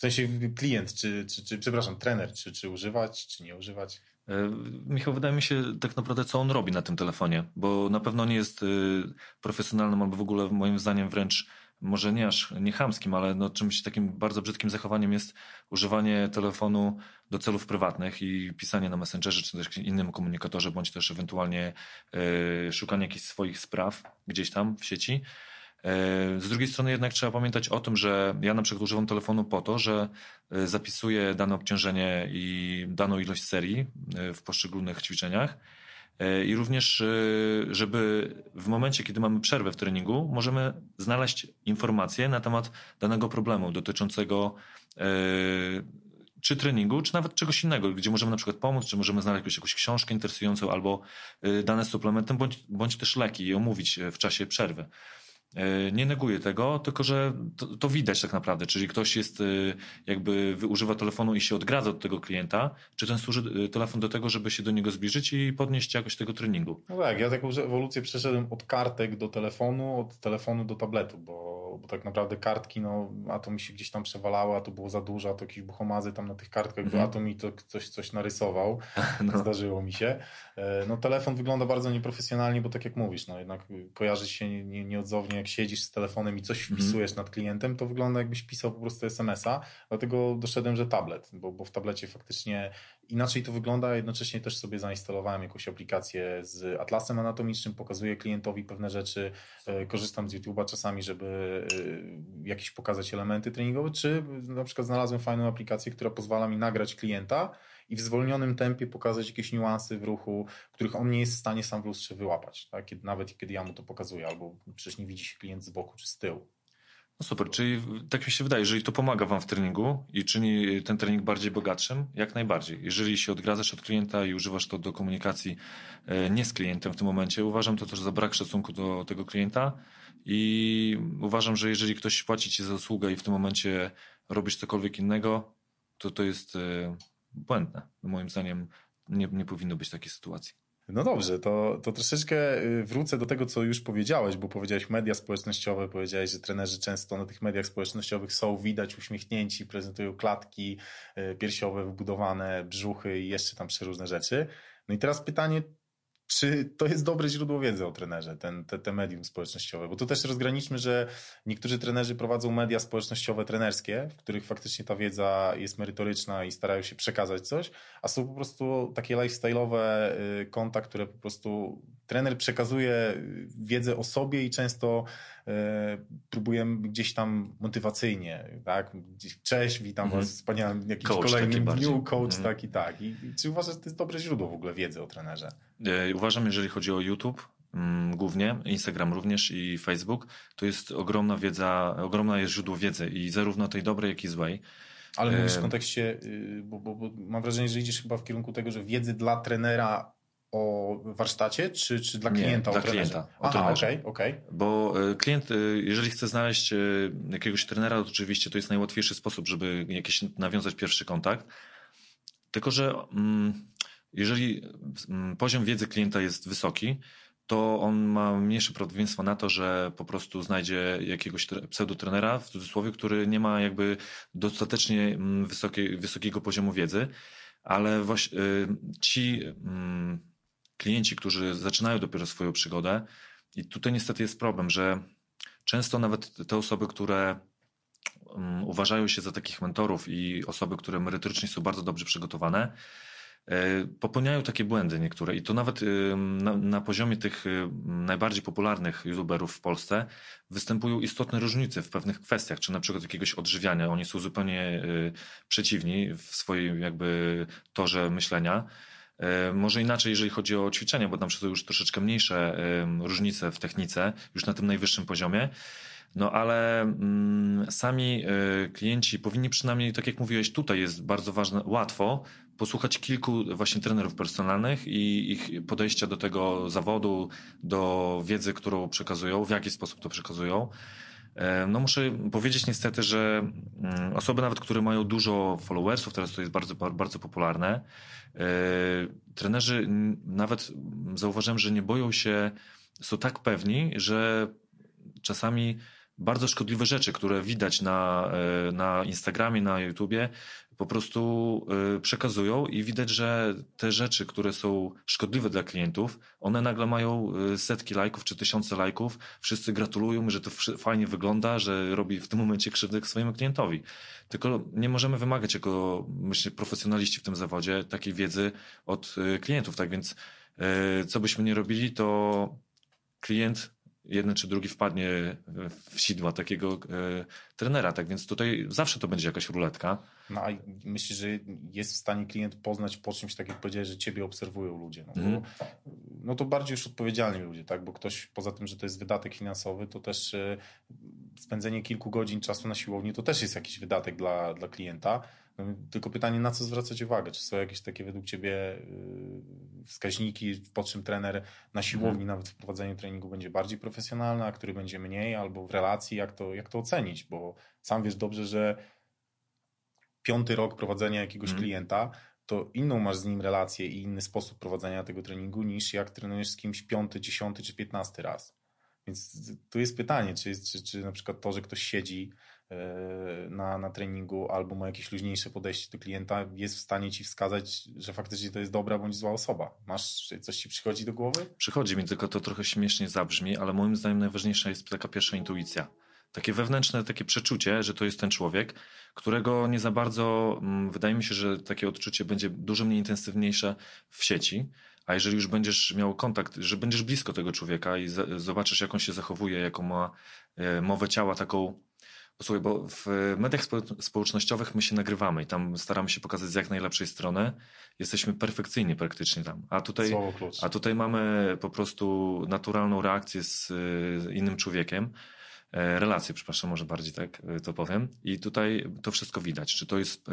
W sensie klient, czy, czy, czy przepraszam, trener, czy, czy używać, czy nie używać? E, Michał, wydaje mi się tak naprawdę, co on robi na tym telefonie, bo na pewno nie jest e, profesjonalnym albo w ogóle moim zdaniem wręcz może nie aż nie chamskim, ale no czymś takim bardzo brzydkim zachowaniem jest używanie telefonu do celów prywatnych i pisanie na Messengerze czy też innym komunikatorze, bądź też ewentualnie e, szukanie jakichś swoich spraw gdzieś tam w sieci. E, Z drugiej strony jednak trzeba pamiętać o tym, że ja na przykład używam telefonu po to, że e, zapisuję dane obciążenie i daną ilość serii e, w poszczególnych ćwiczeniach. I również, żeby w momencie, kiedy mamy przerwę w treningu, możemy znaleźć informacje na temat danego problemu dotyczącego czy treningu, czy nawet czegoś innego, gdzie możemy na przykład pomóc, czy możemy znaleźć jakąś, książkę interesującą albo dane suplementem, bądź, bądź też leki i omówić w czasie przerwy. E, Nie neguję tego, tylko że to, to widać tak naprawdę, czyli ktoś jest e, jakby używa telefonu i się odgradza od tego klienta, czy ten służy e, telefon do tego, żeby się do niego zbliżyć i podnieść jakość tego treningu. No tak, ja taką ewolucję przeszedłem od kartek do telefonu, od telefonu do tabletu, bo, bo tak naprawdę kartki, no, a to mi się gdzieś tam przewalało, a to było za dużo, a to jakieś buchomazy tam na tych kartkach, Mhm. a to mi to coś, coś narysował, No. zdarzyło mi się. No telefon wygląda bardzo nieprofesjonalnie, bo tak jak mówisz, no jednak kojarzy się nie- nie- nieodzownie, jak siedzisz z telefonem i coś Mhm. wpisujesz nad klientem, to wygląda jakbyś pisał po prostu SMS-a, dlatego doszedłem, że tablet, bo, bo w tablecie faktycznie inaczej to wygląda, a jednocześnie też sobie zainstalowałem jakąś aplikację z atlasem anatomicznym, pokazuję klientowi pewne rzeczy, e, korzystam z YouTube'a czasami, żeby e, jakieś pokazać elementy treningowe, czy na przykład znalazłem fajną aplikację, która pozwala mi nagrać klienta i w zwolnionym tempie pokazać jakieś niuanse w ruchu, których on nie jest w stanie sam w lustrze wyłapać, tak? kiedy, nawet kiedy ja mu to pokazuję, albo przecież nie widzi się klient z boku czy z tyłu. No super, czyli tak mi się wydaje, jeżeli to pomaga wam w treningu i czyni ten trening bardziej bogatszym, jak najbardziej. Jeżeli się odgradzasz od klienta i używasz to do komunikacji e, nie z klientem w tym momencie, uważam to też za brak szacunku do tego klienta i uważam, że jeżeli ktoś płaci ci za usługę i w tym momencie robisz cokolwiek innego, to to jest e, błędne. Moim zdaniem nie, nie powinno być takiej sytuacji. No dobrze, to, to troszeczkę y, wrócę do tego, co już powiedziałeś, bo powiedziałeś media społecznościowe, powiedziałeś, że trenerzy często na tych mediach społecznościowych są widać uśmiechnięci, prezentują klatki y, piersiowe wybudowane, brzuchy i jeszcze tam przeróżne rzeczy. No i teraz pytanie, czy to jest dobre źródło wiedzy o trenerze, ten, te, te medium społecznościowe? Bo tu też rozgraniczmy, że niektórzy trenerzy prowadzą media społecznościowe trenerskie, w których faktycznie ta wiedza jest merytoryczna i starają się przekazać coś, a są po prostu takie lifestyle'owe y, konta, które po prostu trener przekazuje wiedzę o sobie i często y, próbujemy gdzieś tam motywacyjnie, tak? Gdzieś, Cześć, witam Mhm. was w wspaniałym jakimś Coach kolejnym dniu, coach Mhm. tak i tak. I, I czy uważasz, że to jest dobre źródło w ogóle wiedzy o trenerze? E, Uważam, jeżeli chodzi o YouTube, mm, głównie, Instagram również i Facebook, to jest ogromna wiedza, ogromne jest źródło wiedzy i zarówno tej dobrej, jak i złej. Ale mówisz w E, kontekście, y, bo, bo, bo mam wrażenie, że idziesz chyba w kierunku tego, że wiedzy dla trenera o warsztacie, czy, czy dla Nie, klienta dla o trenerze? klienta, o Aha, okej, okej. Bo e, klient, e, jeżeli chce znaleźć e, jakiegoś trenera, to oczywiście to jest najłatwiejszy sposób, żeby jakiś nawiązać pierwszy kontakt. Tylko, że mm, jeżeli mm, poziom wiedzy klienta jest wysoki, to on ma mniejsze prawdopodobieństwo na to, że po prostu znajdzie jakiegoś tre- pseudotrenera, w cudzysłowie, który nie ma jakby dostatecznie mm, wysokiej, wysokiego poziomu wiedzy, ale właśnie ci klienci, którzy zaczynają dopiero swoją przygodę, i tutaj niestety jest problem, że często nawet te osoby, które mm, uważają się za takich mentorów i osoby, które merytorycznie są bardzo dobrze przygotowane, e, popełniają takie błędy niektóre i to nawet y, na, na poziomie tych y, najbardziej popularnych youtuberów w Polsce występują istotne różnice w pewnych kwestiach, czy na przykład jakiegoś odżywiania. Oni są zupełnie y, przeciwni w swojej jakby torze myślenia. Może inaczej, jeżeli chodzi o ćwiczenia, bo tam są już troszeczkę mniejsze różnice w technice, już na tym najwyższym poziomie. No ale mm, sami y, klienci powinni przynajmniej, tak jak mówiłeś, tutaj jest bardzo ważne, łatwo posłuchać kilku właśnie trenerów personalnych i ich podejścia do tego zawodu, do wiedzy, którą przekazują, w jaki sposób to przekazują. No muszę powiedzieć niestety, że mm, osoby nawet, które mają dużo followersów, teraz to jest bardzo, bardzo popularne, e, trenerzy nawet zauważyłem, że nie boją się, są tak pewni, że czasami bardzo szkodliwe rzeczy, które widać na, e, na Instagramie, na YouTubie, po prostu y, przekazują i widać, że te rzeczy, które są szkodliwe dla klientów, one nagle mają y, setki lajków czy tysiące lajków. Wszyscy gratulują, że to fajnie wygląda, że robi w tym momencie krzywdę swojemu klientowi. Tylko nie możemy wymagać jako, myślę, profesjonaliści w tym zawodzie takiej wiedzy od y, klientów. Tak więc, co byśmy nie robili, to klient jeden czy drugi wpadnie w sidła takiego trenera. Tak więc tutaj zawsze to będzie jakaś ruletka. No a myślę, że jest w stanie klient poznać po czymś, tak jak powiedziałeś, że ciebie obserwują ludzie. No, mm. bo, no to bardziej już odpowiedzialni ludzie, tak? Bo ktoś poza tym, że to jest wydatek finansowy, to też e, spędzenie kilku godzin czasu na siłowni to też jest jakiś wydatek dla, dla klienta. No, tylko pytanie, na co zwracać uwagę? Czy są jakieś takie według Ciebie y, wskaźniki, po czym trener na siłowni, hmm. nawet w prowadzeniu treningu będzie bardziej profesjonalny, a który będzie mniej, albo w relacji, jak to, jak to ocenić? Bo sam wiesz dobrze, że piąty rok prowadzenia jakiegoś hmm. klienta, to inną masz z nim relację i inny sposób prowadzenia tego treningu niż jak trenujesz z kimś piąty, dziesiąty czy piętnasty raz. Więc tu jest pytanie, czy, czy, czy na przykład to, że ktoś siedzi E, na, na treningu albo ma jakieś luźniejsze podejście do klienta, jest w stanie ci wskazać, że faktycznie to jest dobra bądź zła osoba. Masz coś ci przychodzi do głowy? Przychodzi mi, tylko to trochę śmiesznie zabrzmi, ale moim zdaniem najważniejsza jest taka pierwsza intuicja. Takie wewnętrzne, takie przeczucie, że to jest ten człowiek, którego nie za bardzo, mm, wydaje mi się, że takie odczucie będzie dużo mniej intensywniejsze w sieci, a jeżeli już będziesz miał kontakt, że będziesz blisko tego człowieka i zobaczysz, jak on się zachowuje, jaką ma e, mowę ciała taką Posłuchaj, bo w mediach społecznościowych my się nagrywamy i tam staramy się pokazać z jak najlepszej strony. Jesteśmy perfekcyjni praktycznie tam. A tutaj, a tutaj mamy po prostu naturalną reakcję z innym człowiekiem. E, relację, przepraszam, może bardziej tak e, to powiem. I tutaj to wszystko widać. Czy to jest,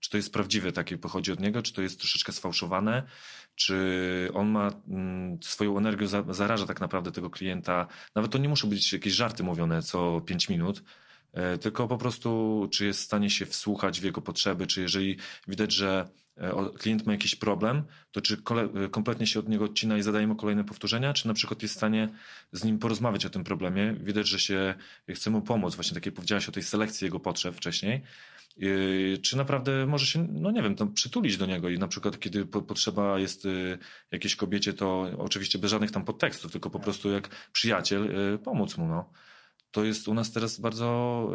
czy to jest prawdziwe, takie pochodzi od niego, czy to jest troszeczkę sfałszowane, czy on ma mm, swoją energię, zaraża tak naprawdę tego klienta. Nawet to nie muszą być jakieś żarty mówione co 5 minut, e, tylko po prostu, czy jest w stanie się wsłuchać w jego potrzeby, czy jeżeli widać, że klient ma jakiś problem, to czy e, kompletnie się od niego odcina i zadaje mu kolejne powtórzenia, czy na przykład jest w stanie z nim porozmawiać o tym problemie, widać, że się chce mu pomóc, właśnie tak jak powiedziałeś o tej selekcji jego potrzeb wcześniej, czy naprawdę może się, no nie wiem, tam przytulić do niego i na przykład kiedy potrzeba jest jakiejś kobiecie, to oczywiście bez żadnych tam podtekstów, tylko po prostu jak przyjaciel pomóc mu, no. To jest u nas teraz bardzo,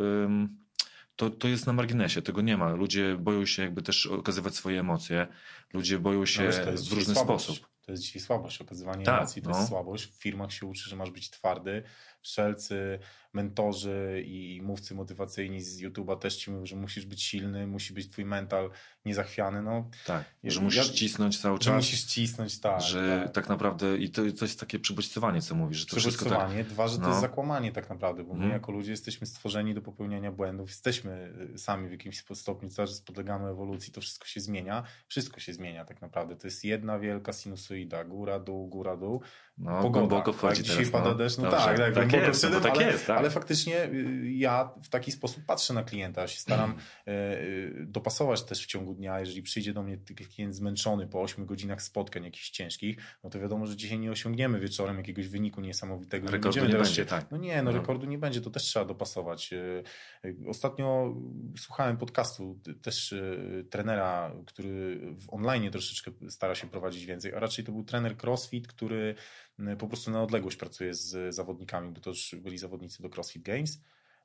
to, to jest na marginesie, tego nie ma. Ludzie boją się jakby też okazywać swoje emocje, ludzie boją się no, w różny słabość. sposób. To jest dzisiaj słabość, okazywanie tak, emocji to no. jest słabość. W firmach się uczy, że masz być twardy, wszelcy mentorzy i mówcy motywacyjni z YouTube'a też ci mówią, że musisz być silny, musi być twój mental niezachwiany. No, tak, że musisz ja, cisnąć cały czas. Że musisz cisnąć, tak. Że tak, tak naprawdę, i to, to jest takie przybodźcowanie, co mówisz. Że to przybodźcowanie, tak, dwa, że to no. jest zakłamanie tak naprawdę, bo my hmm. jako ludzie jesteśmy stworzeni do popełniania błędów, jesteśmy y, sami w jakimś stopniu, cały czas podlegamy ewolucji, to wszystko się zmienia, wszystko się zmienia tak naprawdę. To jest jedna wielka sinusoida, góra, dół, góra, dół. No, Pogoda, głęboko wchodzi tak, Dzisiaj teraz, pada no. deszcz, no tak, tak, tak jest, szedłem, tak ale, jest, tak. ale faktycznie y, ja w taki sposób patrzę na klienta, się staram y, dopasować też w ciągu dnia, jeżeli przyjdzie do mnie klient zmęczony po 8 godzinach spotkań jakichś ciężkich, no to wiadomo, że dzisiaj nie osiągniemy wieczorem jakiegoś wyniku niesamowitego. Rekordu nie, nie będzie, tak. No nie, no, no rekordu nie będzie, to też trzeba dopasować. Y, ostatnio słuchałem podcastu też trenera, który w online troszeczkę stara się prowadzić więcej, a raczej to był trener CrossFit, który po prostu na odległość pracuje z zawodnikami, bo to już byli zawodnicy do CrossFit Games.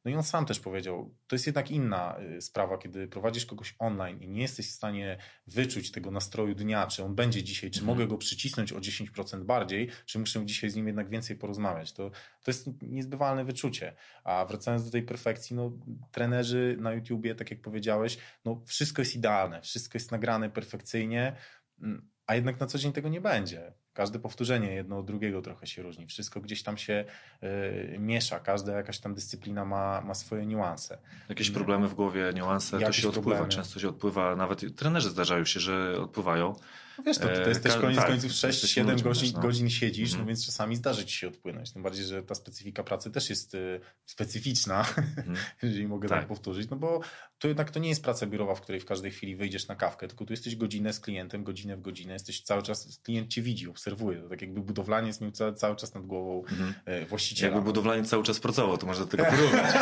No i on sam też powiedział, to jest jednak inna y, sprawa, kiedy prowadzisz kogoś online i nie jesteś w stanie wyczuć tego nastroju dnia, czy on będzie dzisiaj, czy mhm. mogę go przycisnąć o 10% bardziej, czy muszę dzisiaj z nim jednak więcej porozmawiać. To, to jest niezbywalne wyczucie. A wracając do tej perfekcji, no trenerzy na YouTubie, tak jak powiedziałeś, no wszystko jest idealne, wszystko jest nagrane perfekcyjnie, mm, a jednak na co dzień tego nie będzie. Każde powtórzenie jedno od drugiego trochę się różni. Wszystko gdzieś tam się y, miesza. Każda jakaś tam dyscyplina ma, ma swoje niuanse. Jakieś problemy w głowie, niuanse, Jakieś to się odpływa. Problemy. Często się odpływa. Nawet trenerzy zdarzają się, że odpływają. No wiesz, to, to jest też koniec tak, końców 6-7 godzin, no. godzin siedzisz, mm. no więc czasami zdarzy ci się odpłynąć. Tym bardziej, że ta specyfika pracy też jest y, specyficzna, mm. jeżeli mogę tak. tak powtórzyć, no bo to jednak to nie jest praca biurowa, w której w każdej chwili wyjdziesz na kawkę, tylko tu jesteś godzinę z klientem, godzinę w godzinę, jesteś cały czas, klient cię widzi, obserwuje. To tak jakby budowlaniec miał cały, cały czas nad głową mm. właściciela. Jakby budowlaniec cały czas pracował, to można do tego porównać.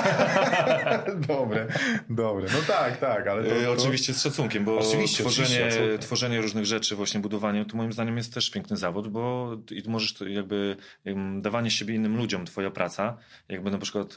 dobre, dobre. No tak, tak, ale to, e, to... Oczywiście z szacunkiem, bo oczywiście, tworzenie, oczywiście, tworzenie różnych rzeczy, właśnie budowanie, to moim zdaniem jest też piękny zawód, bo i możesz jakby, dawanie siebie innym ludziom, twoja praca, jakby na przykład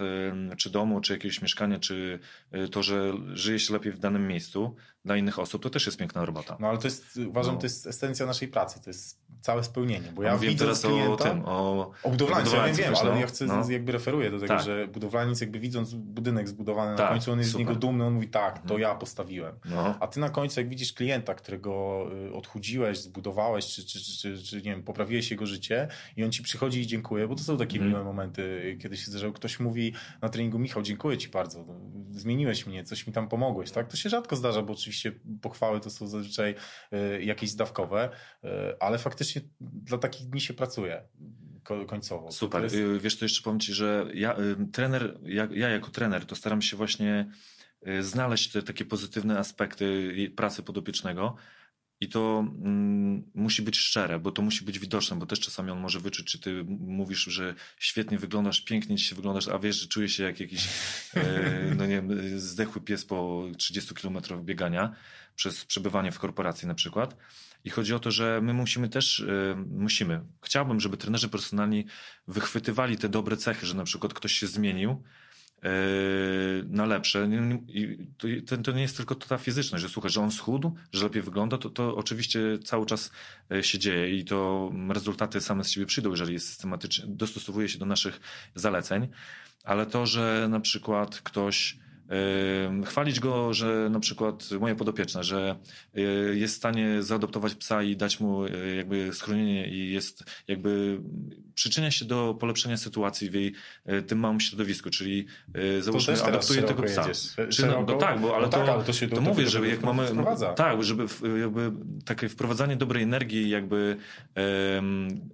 czy domu, czy jakiegoś mieszkania, czy e, to, że żyje się lepiej w danym miejscu dla innych osób, to też jest piękna robota. No ale to jest, uważam, no. to jest esencja naszej pracy, to jest całe spełnienie, bo ja no, wiem teraz klienta, o tym, o, o budowlaniu, ja wiem, wiem ale no, ja chcę, no. jakby referuję do tego, tak. że budowlaniec jakby widząc budynek zbudowany tak, na końcu, on jest super. z niego dumny, on mówi tak, to mhm. ja postawiłem. No. A ty na końcu jak widzisz klienta, którego y, odchudziłeś, zbudowałeś, czy, czy, czy, czy, nie wiem, poprawiłeś jego życie i on ci przychodzi i dziękuję, bo to są takie mm. miłe momenty, kiedy się zdarzało, ktoś mówi na treningu, Michał, dziękuję ci bardzo, zmieniłeś mnie, coś mi tam pomogłeś, tak? To się rzadko zdarza, bo oczywiście pochwały to są zazwyczaj y, jakieś zdawkowe, y, ale faktycznie dla takich dni się pracuje końcowo. Super. Jest... Y, wiesz, to jeszcze powiem Ci, że ja, trener, ja, ja jako trener to staram się właśnie znaleźć te takie pozytywne aspekty pracy podopiecznego, i to mm, musi być szczere, bo to musi być widoczne, bo też czasami on może wyczuć, czy ty mówisz, że świetnie wyglądasz, pięknie dzisiaj wyglądasz, a wiesz, że czuje się jak jakiś, e, no nie wiem, zdechły pies po 30 kilometrów biegania przez przebywanie w korporacji na przykład. I chodzi o to, że my musimy też, e, musimy, chciałbym, żeby trenerzy personalni wychwytywali te dobre cechy, że na przykład ktoś się zmienił, na lepsze. To, to nie jest tylko ta fizyczność, że słuchaj, że on schudł, że lepiej wygląda, to, to oczywiście cały czas e, się dzieje i to rezultaty same z siebie przyjdą, jeżeli jest systematycznie, dostosowuje się do naszych zaleceń, ale to, że na przykład ktoś Chwalić go, że na przykład moje podopieczne, że e, jest w stanie zaadoptować psa i dać mu e, jakby schronienie i jest jakby przyczynia się do polepszenia sytuacji w jej e, tym małym środowisku, czyli załóżmy adoptuje tego psa. Czy, no, no, tak, bo ale, no to, tak, ale to, się to, to mówię, że jak mamy wprowadza. tak, żeby jakby takie wprowadzanie dobrej energii jakby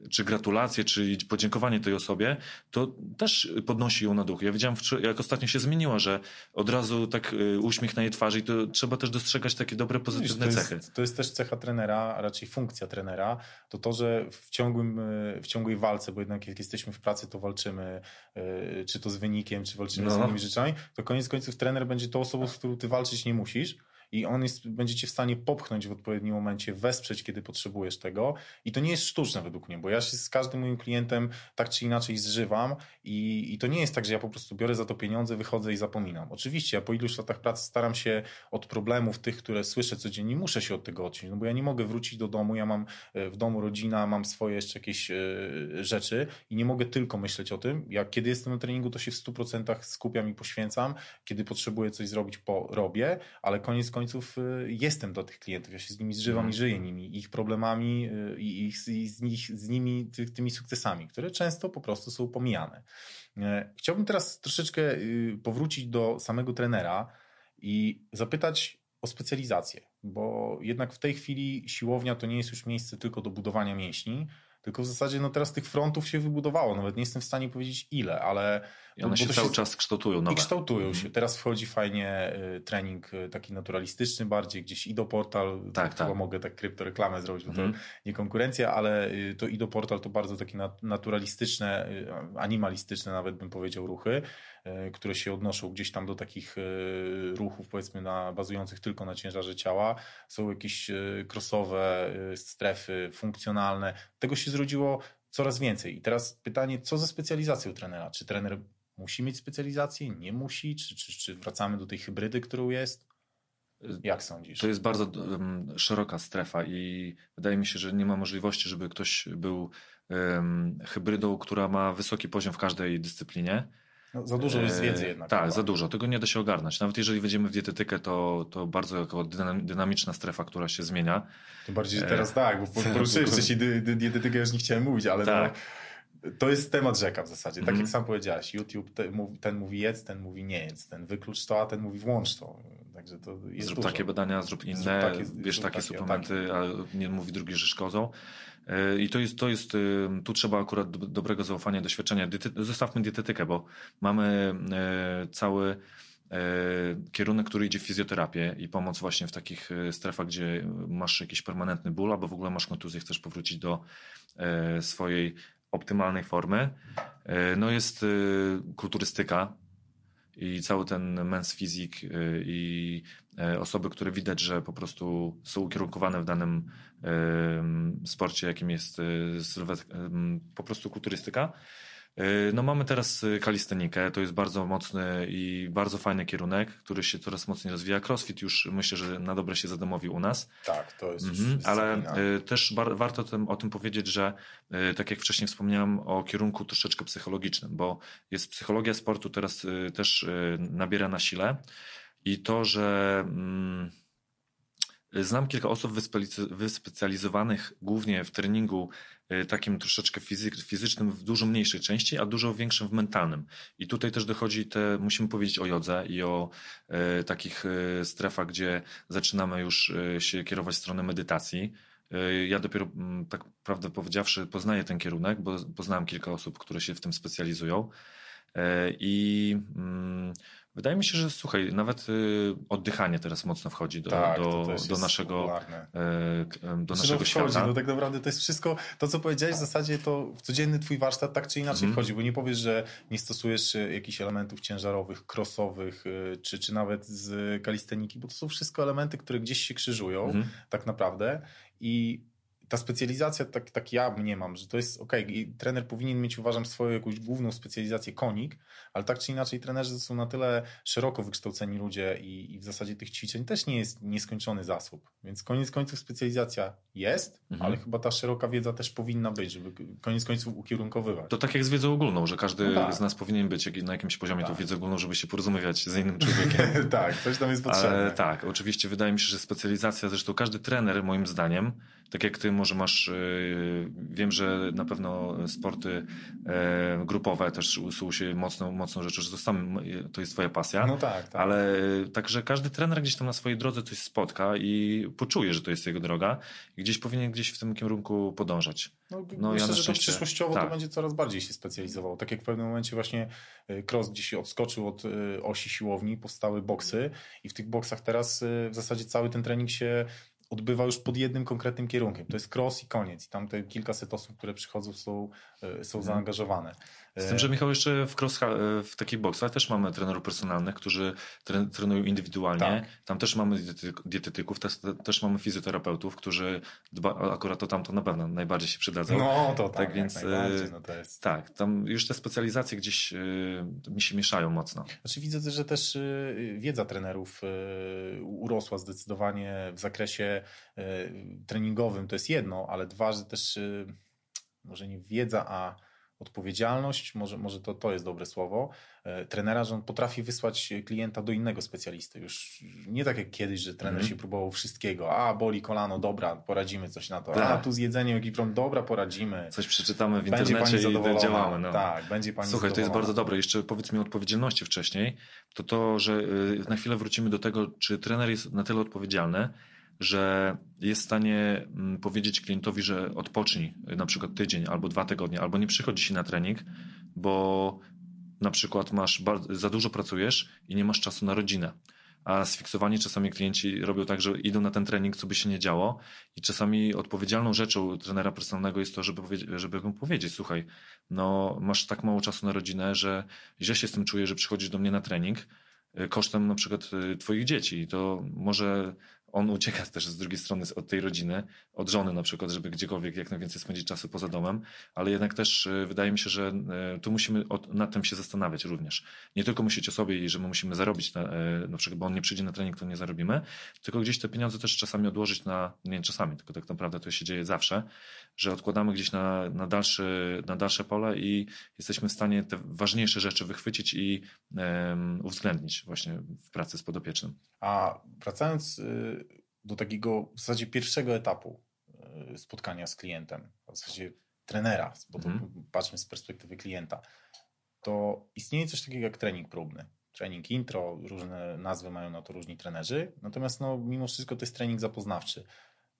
czy gratulacje, czy podziękowanie tej osobie, to też podnosi ją na duch. Ja widziałem, jak ostatnio się zmieniła, że od razu tak y, uśmiech na jej twarzy i to trzeba też dostrzegać takie dobre, pozytywne Wiesz, to cechy. Jest, to jest też cecha trenera, a raczej funkcja trenera, to to, że w, ciągłym, y, w ciągłej walce, bo jednak jak jesteśmy w pracy, to walczymy, y, czy to z wynikiem, czy walczymy no. z innymi rzeczami, to koniec końców trener będzie tą osobą, z którą ty walczyć nie musisz, i on jest, będzie cię w stanie popchnąć w odpowiednim momencie, wesprzeć, kiedy potrzebujesz tego. I to nie jest sztuczne według mnie, bo ja się z każdym moim klientem tak czy inaczej zżywam i, i to nie jest tak, że ja po prostu biorę za to pieniądze, wychodzę i zapominam. Oczywiście, ja po iluś latach pracy staram się od problemów tych, które słyszę codziennie, muszę się od tego odciąć, no bo ja nie mogę wrócić do domu, ja mam e, w domu rodzina, mam swoje jeszcze jakieś e, rzeczy i nie mogę tylko myśleć o tym. Ja kiedy jestem na treningu, to się w 100% skupiam i poświęcam. Kiedy potrzebuję coś zrobić, po robię, ale koniec końców końców y, jestem do tych klientów, ja się z nimi zżywam i żyję nimi, ich problemami y, i, ich, i z, nich, z nimi ty, tymi sukcesami, które często po prostu są pomijane. E, chciałbym teraz troszeczkę y, powrócić do samego trenera i zapytać o specjalizację, bo jednak w tej chwili siłownia to nie jest już miejsce tylko do budowania mięśni, tylko w zasadzie no teraz tych frontów się wybudowało. Nawet nie jestem w stanie powiedzieć ile, ale. I one się cały się... czas kształtują. Nowe. I kształtują mhm. się. Teraz wchodzi fajnie y, trening y, taki naturalistyczny bardziej, gdzieś Ido Portal. Tak, tak. mogę tak kryptoreklamę zrobić, bo mhm. to nie konkurencja, ale y, to Ido Portal to bardzo takie naturalistyczne, animalistyczne nawet bym powiedział ruchy. Które się odnoszą gdzieś tam do takich ruchów, powiedzmy, na, bazujących tylko na ciężarze ciała. Są jakieś krosowe strefy funkcjonalne. Tego się zrodziło coraz więcej. I teraz pytanie, co ze specjalizacją trenera? Czy trener musi mieć specjalizację? Nie musi? Czy, czy, czy wracamy do tej hybrydy, którą jest? Jak sądzisz? To jest bardzo um, szeroka strefa i wydaje mi się, że nie ma możliwości, żeby ktoś był um, hybrydą, która ma wysoki poziom w każdej dyscyplinie No, za dużo jest wiedzy jednak. Tak, chyba. za dużo. Tego nie da się ogarnąć. Nawet jeżeli wejdziemy w dietetykę, to, to bardzo jako dynamiczna strefa, która się zmienia. Tym bardziej, że teraz tak, bo poruszyłeś wcześniej dietetykę, już nie chciałem mówić, ale tak. No, to jest temat rzeka w zasadzie. Tak mm. jak sam powiedziałeś, YouTube ten mówi, ten mówi jedz, ten mówi nie jedz, ten wyklucz to, a ten mówi włącz to. Także to jest Zrób dużo. takie badania, zrób inne, zrób takie, bierz takie, takie suplementy, a nie mówi drugi, że szkodzą. E, I to jest, to jest, tu trzeba akurat dobrego zaufania, doświadczenia. Zostawmy dietetykę, bo mamy e, cały e, kierunek, który idzie w fizjoterapię i pomoc właśnie w takich strefach, gdzie masz jakiś permanentny ból, albo w ogóle masz kontuzję, chcesz powrócić do swojej optymalnej formy. No jest kulturystyka, i cały ten men's fizik i osoby, które widać, że po prostu są ukierunkowane w danym sporcie, jakim jest po prostu kulturystyka. No mamy teraz kalistenikę, to jest bardzo mocny i bardzo fajny kierunek, który się coraz mocniej rozwija. Crossfit już myślę, że na dobre się zadomowił u nas. Tak, to jest mhm, Ale też warto o tym, o tym powiedzieć, że tak jak wcześniej wspomniałem o kierunku troszeczkę psychologicznym, bo jest psychologia sportu teraz też nabiera na sile i to, że mm, Znam kilka osób wyspecjalizowanych głównie w treningu y, takim troszeczkę fizycznym w dużo mniejszej części, a dużo większym w mentalnym. I tutaj też dochodzi te, musimy powiedzieć o jodze i o e, takich e, strefach, gdzie zaczynamy już się kierować w stronę medytacji. Ja dopiero, tak prawdę powiedziawszy, poznaję ten kierunek, bo poznałem kilka osób, które się w tym specjalizują. I mm, Wydaje mi się, że słuchaj, nawet y, oddychanie teraz mocno wchodzi do, tak, do, do naszego, e, do naszego no, świata. Wchodzi, no tak naprawdę to jest wszystko, to co powiedziałeś w zasadzie to w codzienny twój warsztat tak czy inaczej mm. wchodzi, bo nie powiesz, że nie stosujesz y, jakichś elementów ciężarowych, crossowych, y, czy, czy nawet z kalisteniki, bo to są wszystko elementy, które gdzieś się krzyżują mm. tak naprawdę i ta specjalizacja, tak, tak ja mniemam, że to jest ok, trener powinien mieć, uważam, swoją jakąś główną specjalizację konik, ale tak czy inaczej trenerzy są na tyle szeroko wykształceni ludzie i, i w zasadzie tych ćwiczeń też nie jest nieskończony zasób. Więc koniec końców specjalizacja jest, mhm. ale chyba ta szeroka wiedza też powinna być, żeby koniec końców ukierunkowywać. To tak jak z wiedzą ogólną, że każdy no tak. z nas powinien być na jakimś poziomie tak. tą wiedzę ogólną, żeby się porozumiewać z innym człowiekiem. tak, coś tam jest potrzebne. Ale tak, oczywiście wydaje mi się, że specjalizacja, zresztą każdy trener moim zdaniem, tak jak ty może masz, yy, wiem, że na pewno sporty yy, grupowe też są się mocną, mocną rzeczą, że to, sam, to jest twoja pasja. No tak, tak. Ale także każdy trener gdzieś tam na swojej drodze coś spotka i poczuje, że to jest jego droga i gdzieś powinien gdzieś w tym kierunku podążać. No, no myślę, ja że to przyszłościowo tak. to będzie coraz bardziej się specjalizował. Tak jak w pewnym momencie właśnie y, Cross gdzieś odskoczył od osi siłowni, powstały boksy i w tych boksach teraz w zasadzie cały ten trening się odbywa już pod jednym konkretnym kierunkiem. To jest cross i koniec. I tam te kilkaset osób, które przychodzą są, są mhm. zaangażowane. Z tym, że Michał jeszcze w, cross, w takich boksach też mamy trenerów personalnych, którzy trenują indywidualnie. Tak. Tam też mamy dietetyków, też, też mamy fizjoterapeutów, którzy dba, akurat to tam to na pewno najbardziej się przydadzą. No to tak, tak więc e, no to jest... tak, tam już te specjalizacje gdzieś y, mi się mieszają mocno. Znaczy widzę, że też y, wiedza trenerów y, urosła zdecydowanie w zakresie treningowym, to jest jedno, ale dwa, że też może nie wiedza, a odpowiedzialność, może, może to, to jest dobre słowo, e, trenera, że on potrafi wysłać klienta do innego specjalisty. Już nie tak jak kiedyś, że trener mm. się próbował wszystkiego. A, boli kolano, dobra, poradzimy coś na to. Tak. A, tu z jedzeniem jakiś problem, dobra, poradzimy. Coś przeczytamy w będzie internecie i działamy. No. Tak, będzie pani Słuchaj, to jest bardzo dobre. Jeszcze powiedz mi o odpowiedzialności wcześniej. To to, że y, na chwilę wrócimy do tego, czy trener jest na tyle odpowiedzialny, że jest w stanie mm, powiedzieć klientowi, że odpocznij na przykład tydzień albo dwa tygodnie, albo nie przychodzi się na trening, bo na przykład masz za dużo pracujesz i nie masz czasu na rodzinę. A sfiksowani czasami klienci robią tak, że idą na ten trening, co by się nie działo, i czasami odpowiedzialną rzeczą trenera personalnego jest to, żeby, żeby mu powiedzieć: Słuchaj, no masz tak mało czasu na rodzinę, że źle się z tym czuję, że przychodzisz do mnie na trening y, kosztem na przykład y, Twoich dzieci. To może on ucieka też z drugiej strony od tej rodziny, od żony na przykład, żeby gdziekolwiek jak najwięcej spędzić czasu poza domem, ale jednak też y, wydaje mi się, że y, tu musimy nad tym się zastanawiać również. Nie tylko myśleć o sobie i że my musimy zarobić, na, na przykład, bo on nie przyjdzie na trening, to nie zarobimy, tylko gdzieś te pieniądze też czasami odłożyć na, nie czasami, tylko tak naprawdę to się dzieje zawsze, że odkładamy gdzieś na, na, dalszy, na dalsze pole i jesteśmy w stanie te ważniejsze rzeczy wychwycić i um, uwzględnić właśnie w pracy z podopiecznym. A wracając y, do takiego w zasadzie pierwszego etapu y, spotkania z klientem, w zasadzie trenera, bo to mhm. patrzmy z perspektywy klienta, to istnieje coś takiego jak trening próbny. Trening intro, różne nazwy mają na to różni trenerzy, natomiast no, mimo wszystko to jest trening zapoznawczy.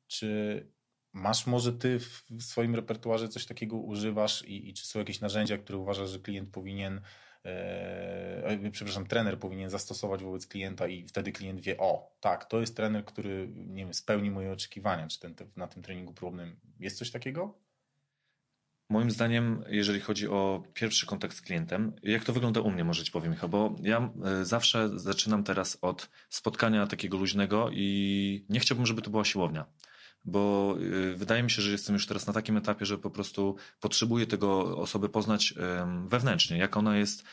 Czy masz może ty w swoim repertuarze coś takiego używasz i, i czy są jakieś narzędzia, które uważasz, że klient powinien e, przepraszam, trener powinien zastosować wobec klienta i wtedy klient wie, o, tak, to jest trener, który nie wiem, spełni moje oczekiwania, czy ten, na tym treningu próbnym jest coś takiego? Moim zdaniem, jeżeli chodzi o pierwszy kontakt z klientem, jak to wygląda u mnie, może ci powiem, Michał, bo ja e, zawsze zaczynam teraz od spotkania takiego luźnego i nie chciałbym, żeby to była siłownia bo y, wydaje mi się, że jestem już teraz na takim etapie, że po prostu potrzebuję tego osobę poznać wewnętrznie, jak ona jest,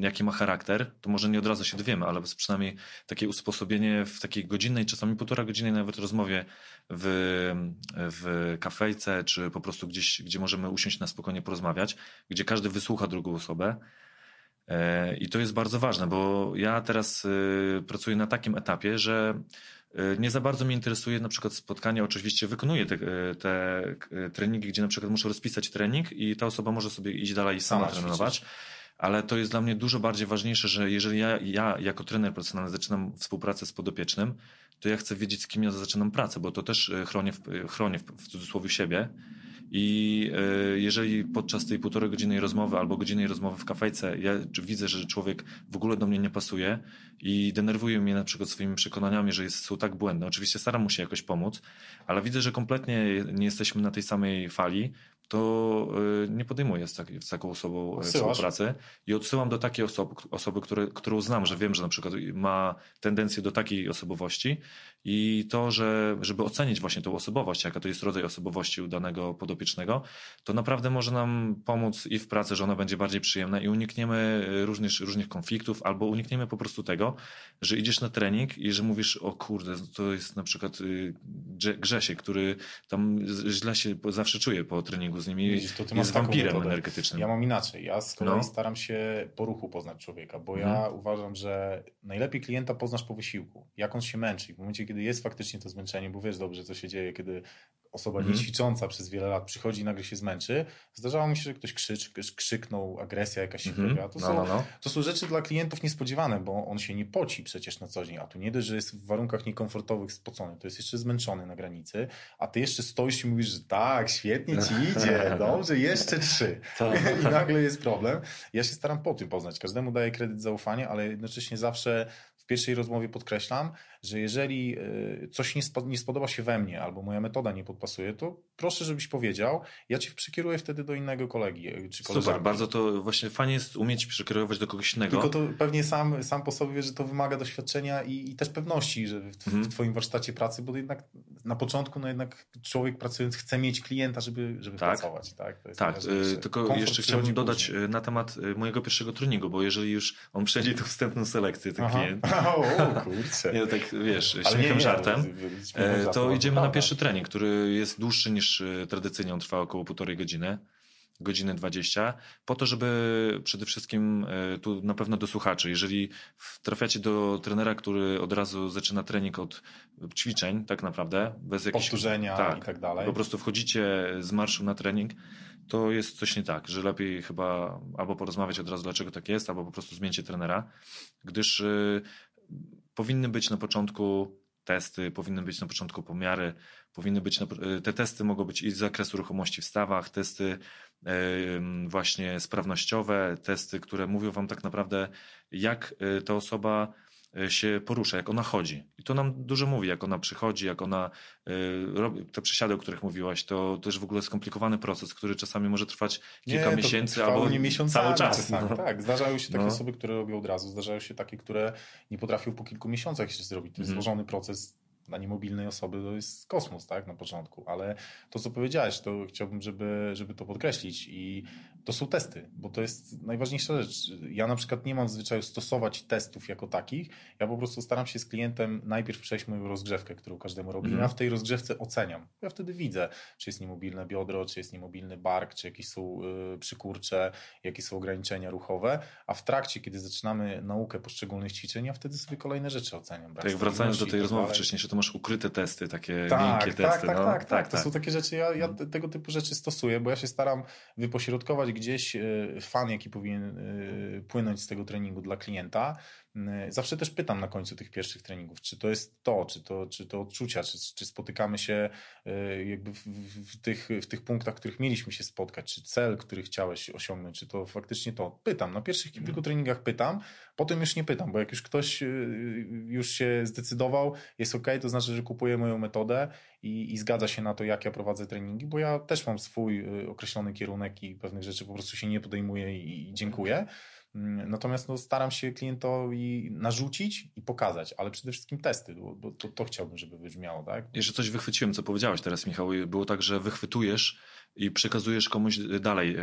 jaki ma charakter, to może nie od razu się dowiemy, ale przynajmniej takie usposobienie w takiej godzinnej, czasami półtora godziny nawet rozmowie w, w kafejce, czy po prostu gdzieś, gdzie możemy usiąść na spokojnie porozmawiać, gdzie każdy wysłucha drugą osobę. E, I to jest bardzo ważne, bo ja teraz y, pracuję na takim etapie, że nie za bardzo mnie interesuje na przykład spotkanie, oczywiście wykonuję te, e, te e, treningi, gdzie na przykład muszę rozpisać trening i ta osoba może sobie iść dalej i sama, sama trenować. Ale to jest dla mnie dużo bardziej ważniejsze, że jeżeli ja, ja jako trener personalny zaczynam współpracę z podopiecznym, to ja chcę wiedzieć, z kim ja zaczynam pracę, bo to też chronię, chronię w cudzysłowie siebie i e, jeżeli podczas tej półtorej godzinnej rozmowy albo godzinnej rozmowy w kafejce ja widzę, że człowiek w ogóle do mnie nie pasuje i denerwuje mnie na przykład swoimi przekonaniami, że jest, są tak błędne, oczywiście staram mu się jakoś pomóc, ale widzę, że kompletnie nie jesteśmy na tej samej fali, to y, nie podejmuję z, tak, z taką osobą e, współpracy i odsyłam do takiej osoby, osoby które, którą znam, że wiem, że na przykład ma tendencję do takiej osobowości i to, że żeby ocenić właśnie tą osobowość, jaka to jest rodzaj osobowości u danego podopiecznego, to naprawdę może nam pomóc i w pracy, że ona będzie bardziej przyjemna i unikniemy e, różnych, różnych konfliktów albo unikniemy po prostu tego, że idziesz na trening i że mówisz, o kurde, to jest na przykład y, Grzesie, który tam źle się zawsze czuje po treningu z nimi Widzisz, to ty jest wampirem metodę. energetycznym. Ja mam inaczej. Ja z kolei no. staram się po ruchu poznać człowieka, bo mhm. ja uważam, że najlepiej klienta poznasz po wysiłku. Jak on się męczy. W momencie, kiedy jest faktycznie to zmęczenie, bo wiesz dobrze, co się dzieje, kiedy osoba mhm. niećwicząca przez wiele lat przychodzi i nagle się zmęczy. Zdarzało mi się, że ktoś krzycz, krzyknął, agresja jakaś się mhm. pojawia. To, no, są, no, no. to są rzeczy dla klientów niespodziewane, bo on się nie poci przecież na co dzień, a tu nie dość, że jest w warunkach niekomfortowych spocony, to jest jeszcze zmęczony na granicy, a ty jeszcze stoisz i mówisz, że tak, świetnie ci idzie, dobrze, jeszcze trzy. I nagle jest problem. Ja się staram po tym poznać. Każdemu daję kredyt zaufania, ale jednocześnie zawsze w pierwszej rozmowie podkreślam, że jeżeli e, coś nie, nie spodoba się we mnie albo moja metoda nie podpasuje, to proszę, żebyś powiedział, ja cię przekieruję wtedy do innego kolegi e, czy koleżanki. Super, bardzo to właśnie fajnie jest umieć przekierować do kogoś innego. Tylko to pewnie sam, sam po sobie wiesz, że to wymaga doświadczenia i, i też pewności, że w, mhm. w twoim warsztacie pracy, bo jednak na początku no jednak człowiek pracując chce mieć klienta, żeby, żeby tak. pracować. Tak, tak y, tylko Komfort jeszcze chciałbym dodać później. na temat mojego pierwszego treningu, bo jeżeli już on przejdzie tą wstępną selekcję, ten Aha. klient. O, kurczę. Nie, tak wiesz, śmiechem, żartem, e, to idziemy na pierwszy trening, który jest dłuższy niż e, tradycyjnie, on trwa około półtorej godziny. Godziny 20, po to, żeby przede wszystkim e, tu na pewno do słuchaczy, jeżeli trafiacie do trenera, który od razu zaczyna trening od ćwiczeń, tak naprawdę, bez jakichś... Powtórzenia tak, i tak dalej. Po prostu wchodzicie z marszu na trening, to jest coś nie tak, że lepiej chyba albo porozmawiać od razu, dlaczego tak jest, albo po prostu zmieńcie trenera, gdyż powinny być na początku testy, powinny być na początku pomiary, powinny być na, te testy mogą być i z zakresu ruchomości w stawach, testy właśnie sprawnościowe, testy, które mówią wam tak naprawdę, jak y, ta osoba się porusza, jak ona chodzi. I to nam dużo mówi, jak ona przychodzi, jak ona y, robi te przesiady, o których mówiłaś, to też w ogóle skomplikowany proces, który czasami może trwać kilka nie, miesięcy albo cały czas. Tak, no. tak. Zdarzają się takie no. osoby, które robią od razu, zdarzają się takie, które nie potrafią po kilku miesiącach jeszcze zrobić. To jest mhm. złożony proces dla niemobilnej osoby to jest kosmos, tak, na początku, ale to, co powiedziałeś, to chciałbym, żeby, żeby to podkreślić i to są testy, bo to jest najważniejsza rzecz. Ja na przykład nie mam w zwyczaju stosować testów jako takich, ja po prostu staram się z klientem najpierw przejść moją rozgrzewkę, którą każdemu robię, mm. ja w tej rozgrzewce oceniam. Ja wtedy widzę, czy jest niemobilne biodro, czy jest niemobilny bark, czy jakieś są y, przykurcze, jakie są ograniczenia ruchowe, a w trakcie, kiedy zaczynamy naukę poszczególnych ćwiczeń, ja wtedy sobie kolejne rzeczy oceniam. Tak, wracając do tej rozmowy wcześniej, że to masz ukryte testy, takie tak, miękkie tak, testy. Tak, no. tak, tak, tak, To są takie rzeczy, ja, ja mhm. tego typu rzeczy stosuję, bo ja się staram wypośrodkować gdzieś e, fan, jaki powinien e, płynąć z tego treningu dla klienta, zawsze też pytam na końcu tych pierwszych treningów, czy to jest to, czy to, czy to odczucia, czy, czy spotykamy się e, jakby w, w, tych, w tych punktach, w których mieliśmy się spotkać, czy cel, który chciałeś osiągnąć, czy to faktycznie to. Pytam, na pierwszych kilku mhm. treningach pytam, potem już nie pytam, bo jak już ktoś e, już się zdecydował, jest ok, to znaczy, że kupuje moją metodę i, i zgadza się na to, jak ja prowadzę treningi, bo ja też mam swój określony kierunek i pewnych rzeczy po prostu się nie podejmuję i, i dziękuję. Mm, natomiast no, staram się klientowi narzucić i pokazać, ale przede wszystkim testy, bo to, to chciałbym, żeby wybrzmiało. Tak? Jeszcze coś wychwyciłem, co powiedziałeś teraz, Michał. Było tak, że wychwytujesz i przekazujesz komuś dalej, e,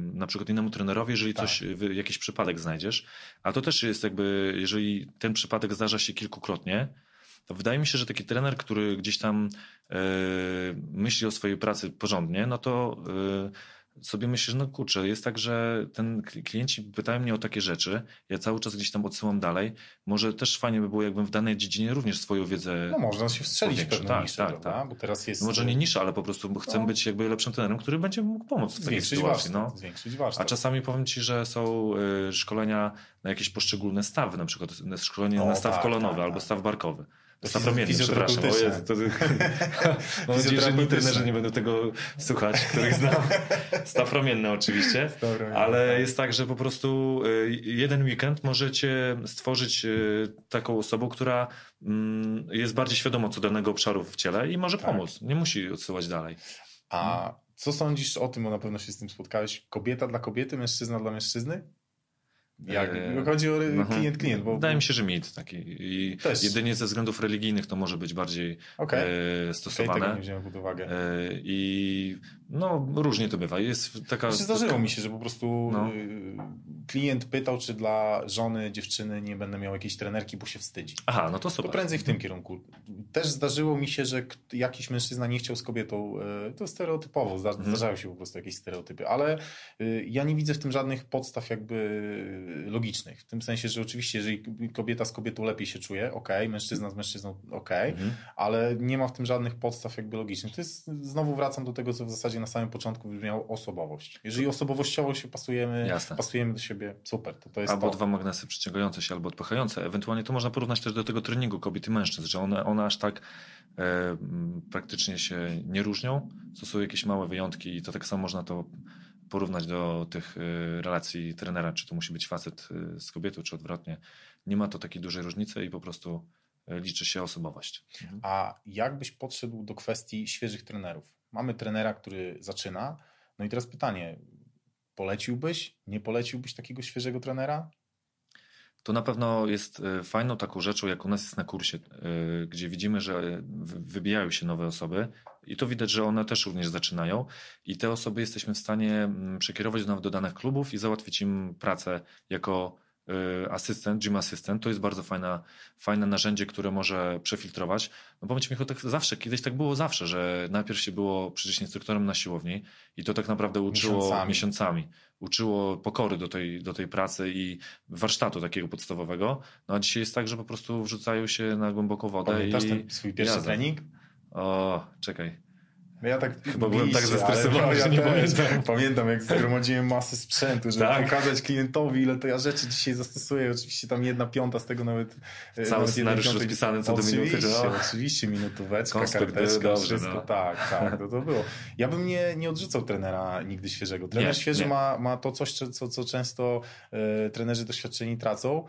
na przykład innemu trenerowi, jeżeli tak. coś, jakiś przypadek znajdziesz. A to też jest jakby, jeżeli ten przypadek zdarza się kilkukrotnie, to wydaje mi się, że taki trener, który gdzieś tam e, myśli o swojej pracy porządnie, no to e, sobie myślę, że no kurczę, jest tak, że ten klienci pytają mnie o takie rzeczy, ja cały czas gdzieś tam odsyłam dalej. Może też fajnie by było, jakbym w danej dziedzinie również swoją wiedzę. No można się wstrzelić w pewną tak, niszę, tak, tak. Bo teraz jest. Może nie nisza, ale po prostu chcę no. być jakby lepszym trenerem, który będzie mógł pomóc w takiej sytuacji. Warsztat, no. Zwiększyć warsztat. A czasami powiem ci, że są y, szkolenia na jakieś poszczególne stawy, na przykład szkolenie o, na staw tak, kolonowy tak, albo tak. staw barkowy. Stapromienny, przepraszam. O Jezu, to... Mam nadzieję, że trenerzy nie będą tego słuchać, których znam. Stafromienne oczywiście. Ale tak. jest tak, że po prostu y, jeden weekend możecie stworzyć y, taką osobą, która mm, jest bardziej świadoma co danego obszaru w ciele i może tak. pomóc. Nie musi odsyłać dalej. A co sądzisz o tym, bo na pewno się z tym spotkałeś? Kobieta dla kobiety, mężczyzna dla mężczyzny? Jak? E, chodzi o klient-klient. Bo... Wydaje mi się, że mit taki. I Też. jedynie ze względów religijnych to może być bardziej okay. e, stosowane. Okay, tego nie wziąłem pod uwagę. E, I no, różnie to bywa. Jest taka... Znaczy, zdarzyło taka... mi się, że po prostu no. Klient pytał, czy dla żony, dziewczyny nie będę miał jakiejś trenerki, bo się wstydzi. Aha, no to super. To prędzej w tym kierunku. Też zdarzyło mi się, że jakiś mężczyzna nie chciał z kobietą, to stereotypowo, mhm. zdarzają się po prostu jakieś stereotypy, ale ja nie widzę w tym żadnych podstaw jakby logicznych. W tym sensie, że oczywiście, jeżeli kobieta z kobietą lepiej się czuje, ok, mężczyzna z mężczyzną, ok, mhm. ale nie ma w tym żadnych podstaw jakby logicznych. To jest, znowu wracam do tego, co w zasadzie na samym początku brzmiało osobowość. Jeżeli osobowościowo się pasujemy, Jasne. pasujemy do siebie, super. To, to jest albo to. dwa magnesy przyciągające się, albo odpychające. Ewentualnie to można porównać też do tego treningu kobiet i mężczyzn, że one, one aż tak e, praktycznie się nie różnią. To są jakieś małe wyjątki i to tak samo można to porównać do tych y, relacji trenera, czy to musi być facet y, z kobietą, czy odwrotnie. Nie ma to takiej dużej różnicy i po prostu y, liczy się osobowość. Mhm. A jak byś podszedł do kwestii świeżych trenerów? Mamy trenera, który zaczyna. No i teraz pytanie, poleciłbyś, nie poleciłbyś takiego świeżego trenera? to na pewno jest fajną taką rzeczą, jak u nas jest na kursie, gdzie widzimy, że wybijają się nowe osoby i to widać, że one też również zaczynają i te osoby jesteśmy w stanie mm, przekierować nawet do danych klubów i załatwić im pracę jako e, asystent, gym assistant, to jest bardzo fajna, fajne narzędzie, które może przefiltrować. No powiem Ci Michał, tak zawsze, kiedyś tak było zawsze, że najpierw się było przecież instruktorem na siłowni i to tak naprawdę uczyło miesiącami. miesiącami uczyło pokory do tej, do tej pracy i warsztatu takiego podstawowego. No a dzisiaj jest tak, że po prostu wrzucają się na głęboką wodę Pamiętasz i ten swój pierwszy trening? O, czekaj. No ja tak Chyba byłem tak zestresowany, że ja nie pamiętam. Pamiętam, jak zgromadziłem masę sprzętu, żeby tak. pokazać klientowi, ile to ja rzeczy dzisiaj zastosuję. Oczywiście tam jedna piąta z tego nawet... E, Cały nawet scenariusz rozpisany co do minuty. No. Oczywiście, minutóweczka, Konspekt karteczka, dobrze, wszystko. No. Tak, tak, to, to było. Ja bym nie, nie odrzucał trenera nigdy świeżego. Trener nie, świeży nie. Ma, ma to coś, co, co często e, trenerzy doświadczeni tracą,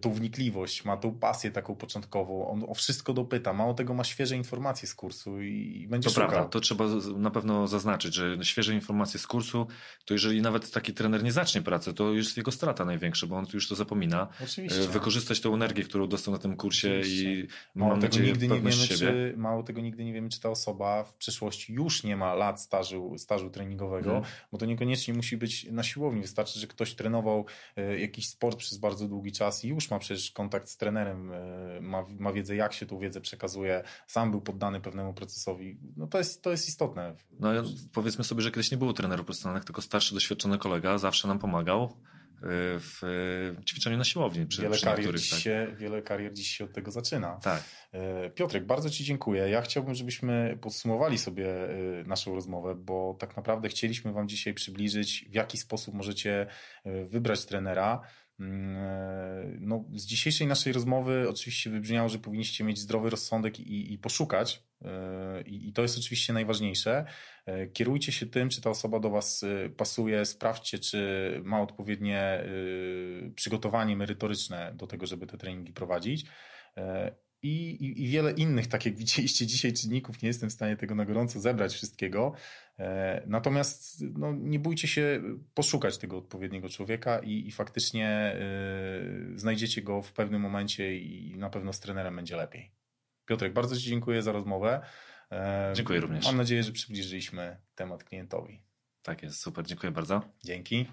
tą wnikliwość, ma tą pasję taką początkową, on o wszystko dopyta, mało tego ma świeże informacje z kursu i będzie to szukał. prawda, to trzeba na pewno zaznaczyć, że świeże informacje z kursu, to jeżeli nawet taki trener nie zacznie pracy, to już jest jego strata największa, bo on już to zapomina. Oczywiście. E, wykorzystać tą energię, którą dostał na tym kursie Oczywiście. i Mało mam tego, nadzieję nigdy nie wiemy, siebie. czy, mało tego nigdy nie wiemy, czy ta osoba w przeszłości już nie ma lat stażu, stażu treningowego, Mhm. bo to niekoniecznie musi być na siłowni. Wystarczy, że ktoś trenował e, jakiś sport przez bardzo długi czas i już ma przecież kontakt z trenerem, e, ma, ma wiedzę, jak się tą wiedzę przekazuje, sam był poddany pewnemu procesowi. No to jest, to jest istotne. No powiedzmy sobie, że kiedyś nie było trenerów personalnych, tylko starszy, doświadczony kolega zawsze nam pomagał y, w y, ćwiczeniu na siłowni. Przy, Wiele przy karier, dziś tak. się, wiele karier dziś się od tego zaczyna. tak. E, Piotrek, bardzo Ci dziękuję. Ja chciałbym, żebyśmy podsumowali sobie e, naszą rozmowę, bo tak naprawdę chcieliśmy Wam dzisiaj przybliżyć, w jaki sposób możecie e, wybrać trenera. Mm, e, No, z dzisiejszej naszej rozmowy oczywiście wybrzmiało, że powinniście mieć zdrowy rozsądek i, i poszukać. e, I, I to jest oczywiście najważniejsze. E, Kierujcie się tym, czy ta osoba do Was pasuje, sprawdźcie, czy ma odpowiednie przygotowanie merytoryczne do tego, żeby te treningi prowadzić. I, i, i wiele innych, tak jak widzieliście dzisiaj, czynników. Nie jestem w stanie tego na gorąco zebrać wszystkiego. E, Natomiast no, nie bójcie się poszukać tego odpowiedniego człowieka i, i faktycznie e, znajdziecie go w pewnym momencie i na pewno z trenerem będzie lepiej. Piotrek, bardzo Ci dziękuję za rozmowę. E, Dziękuję również. Mam nadzieję, że przybliżyliśmy temat klientowi. Tak jest, super, dziękuję bardzo. Dzięki.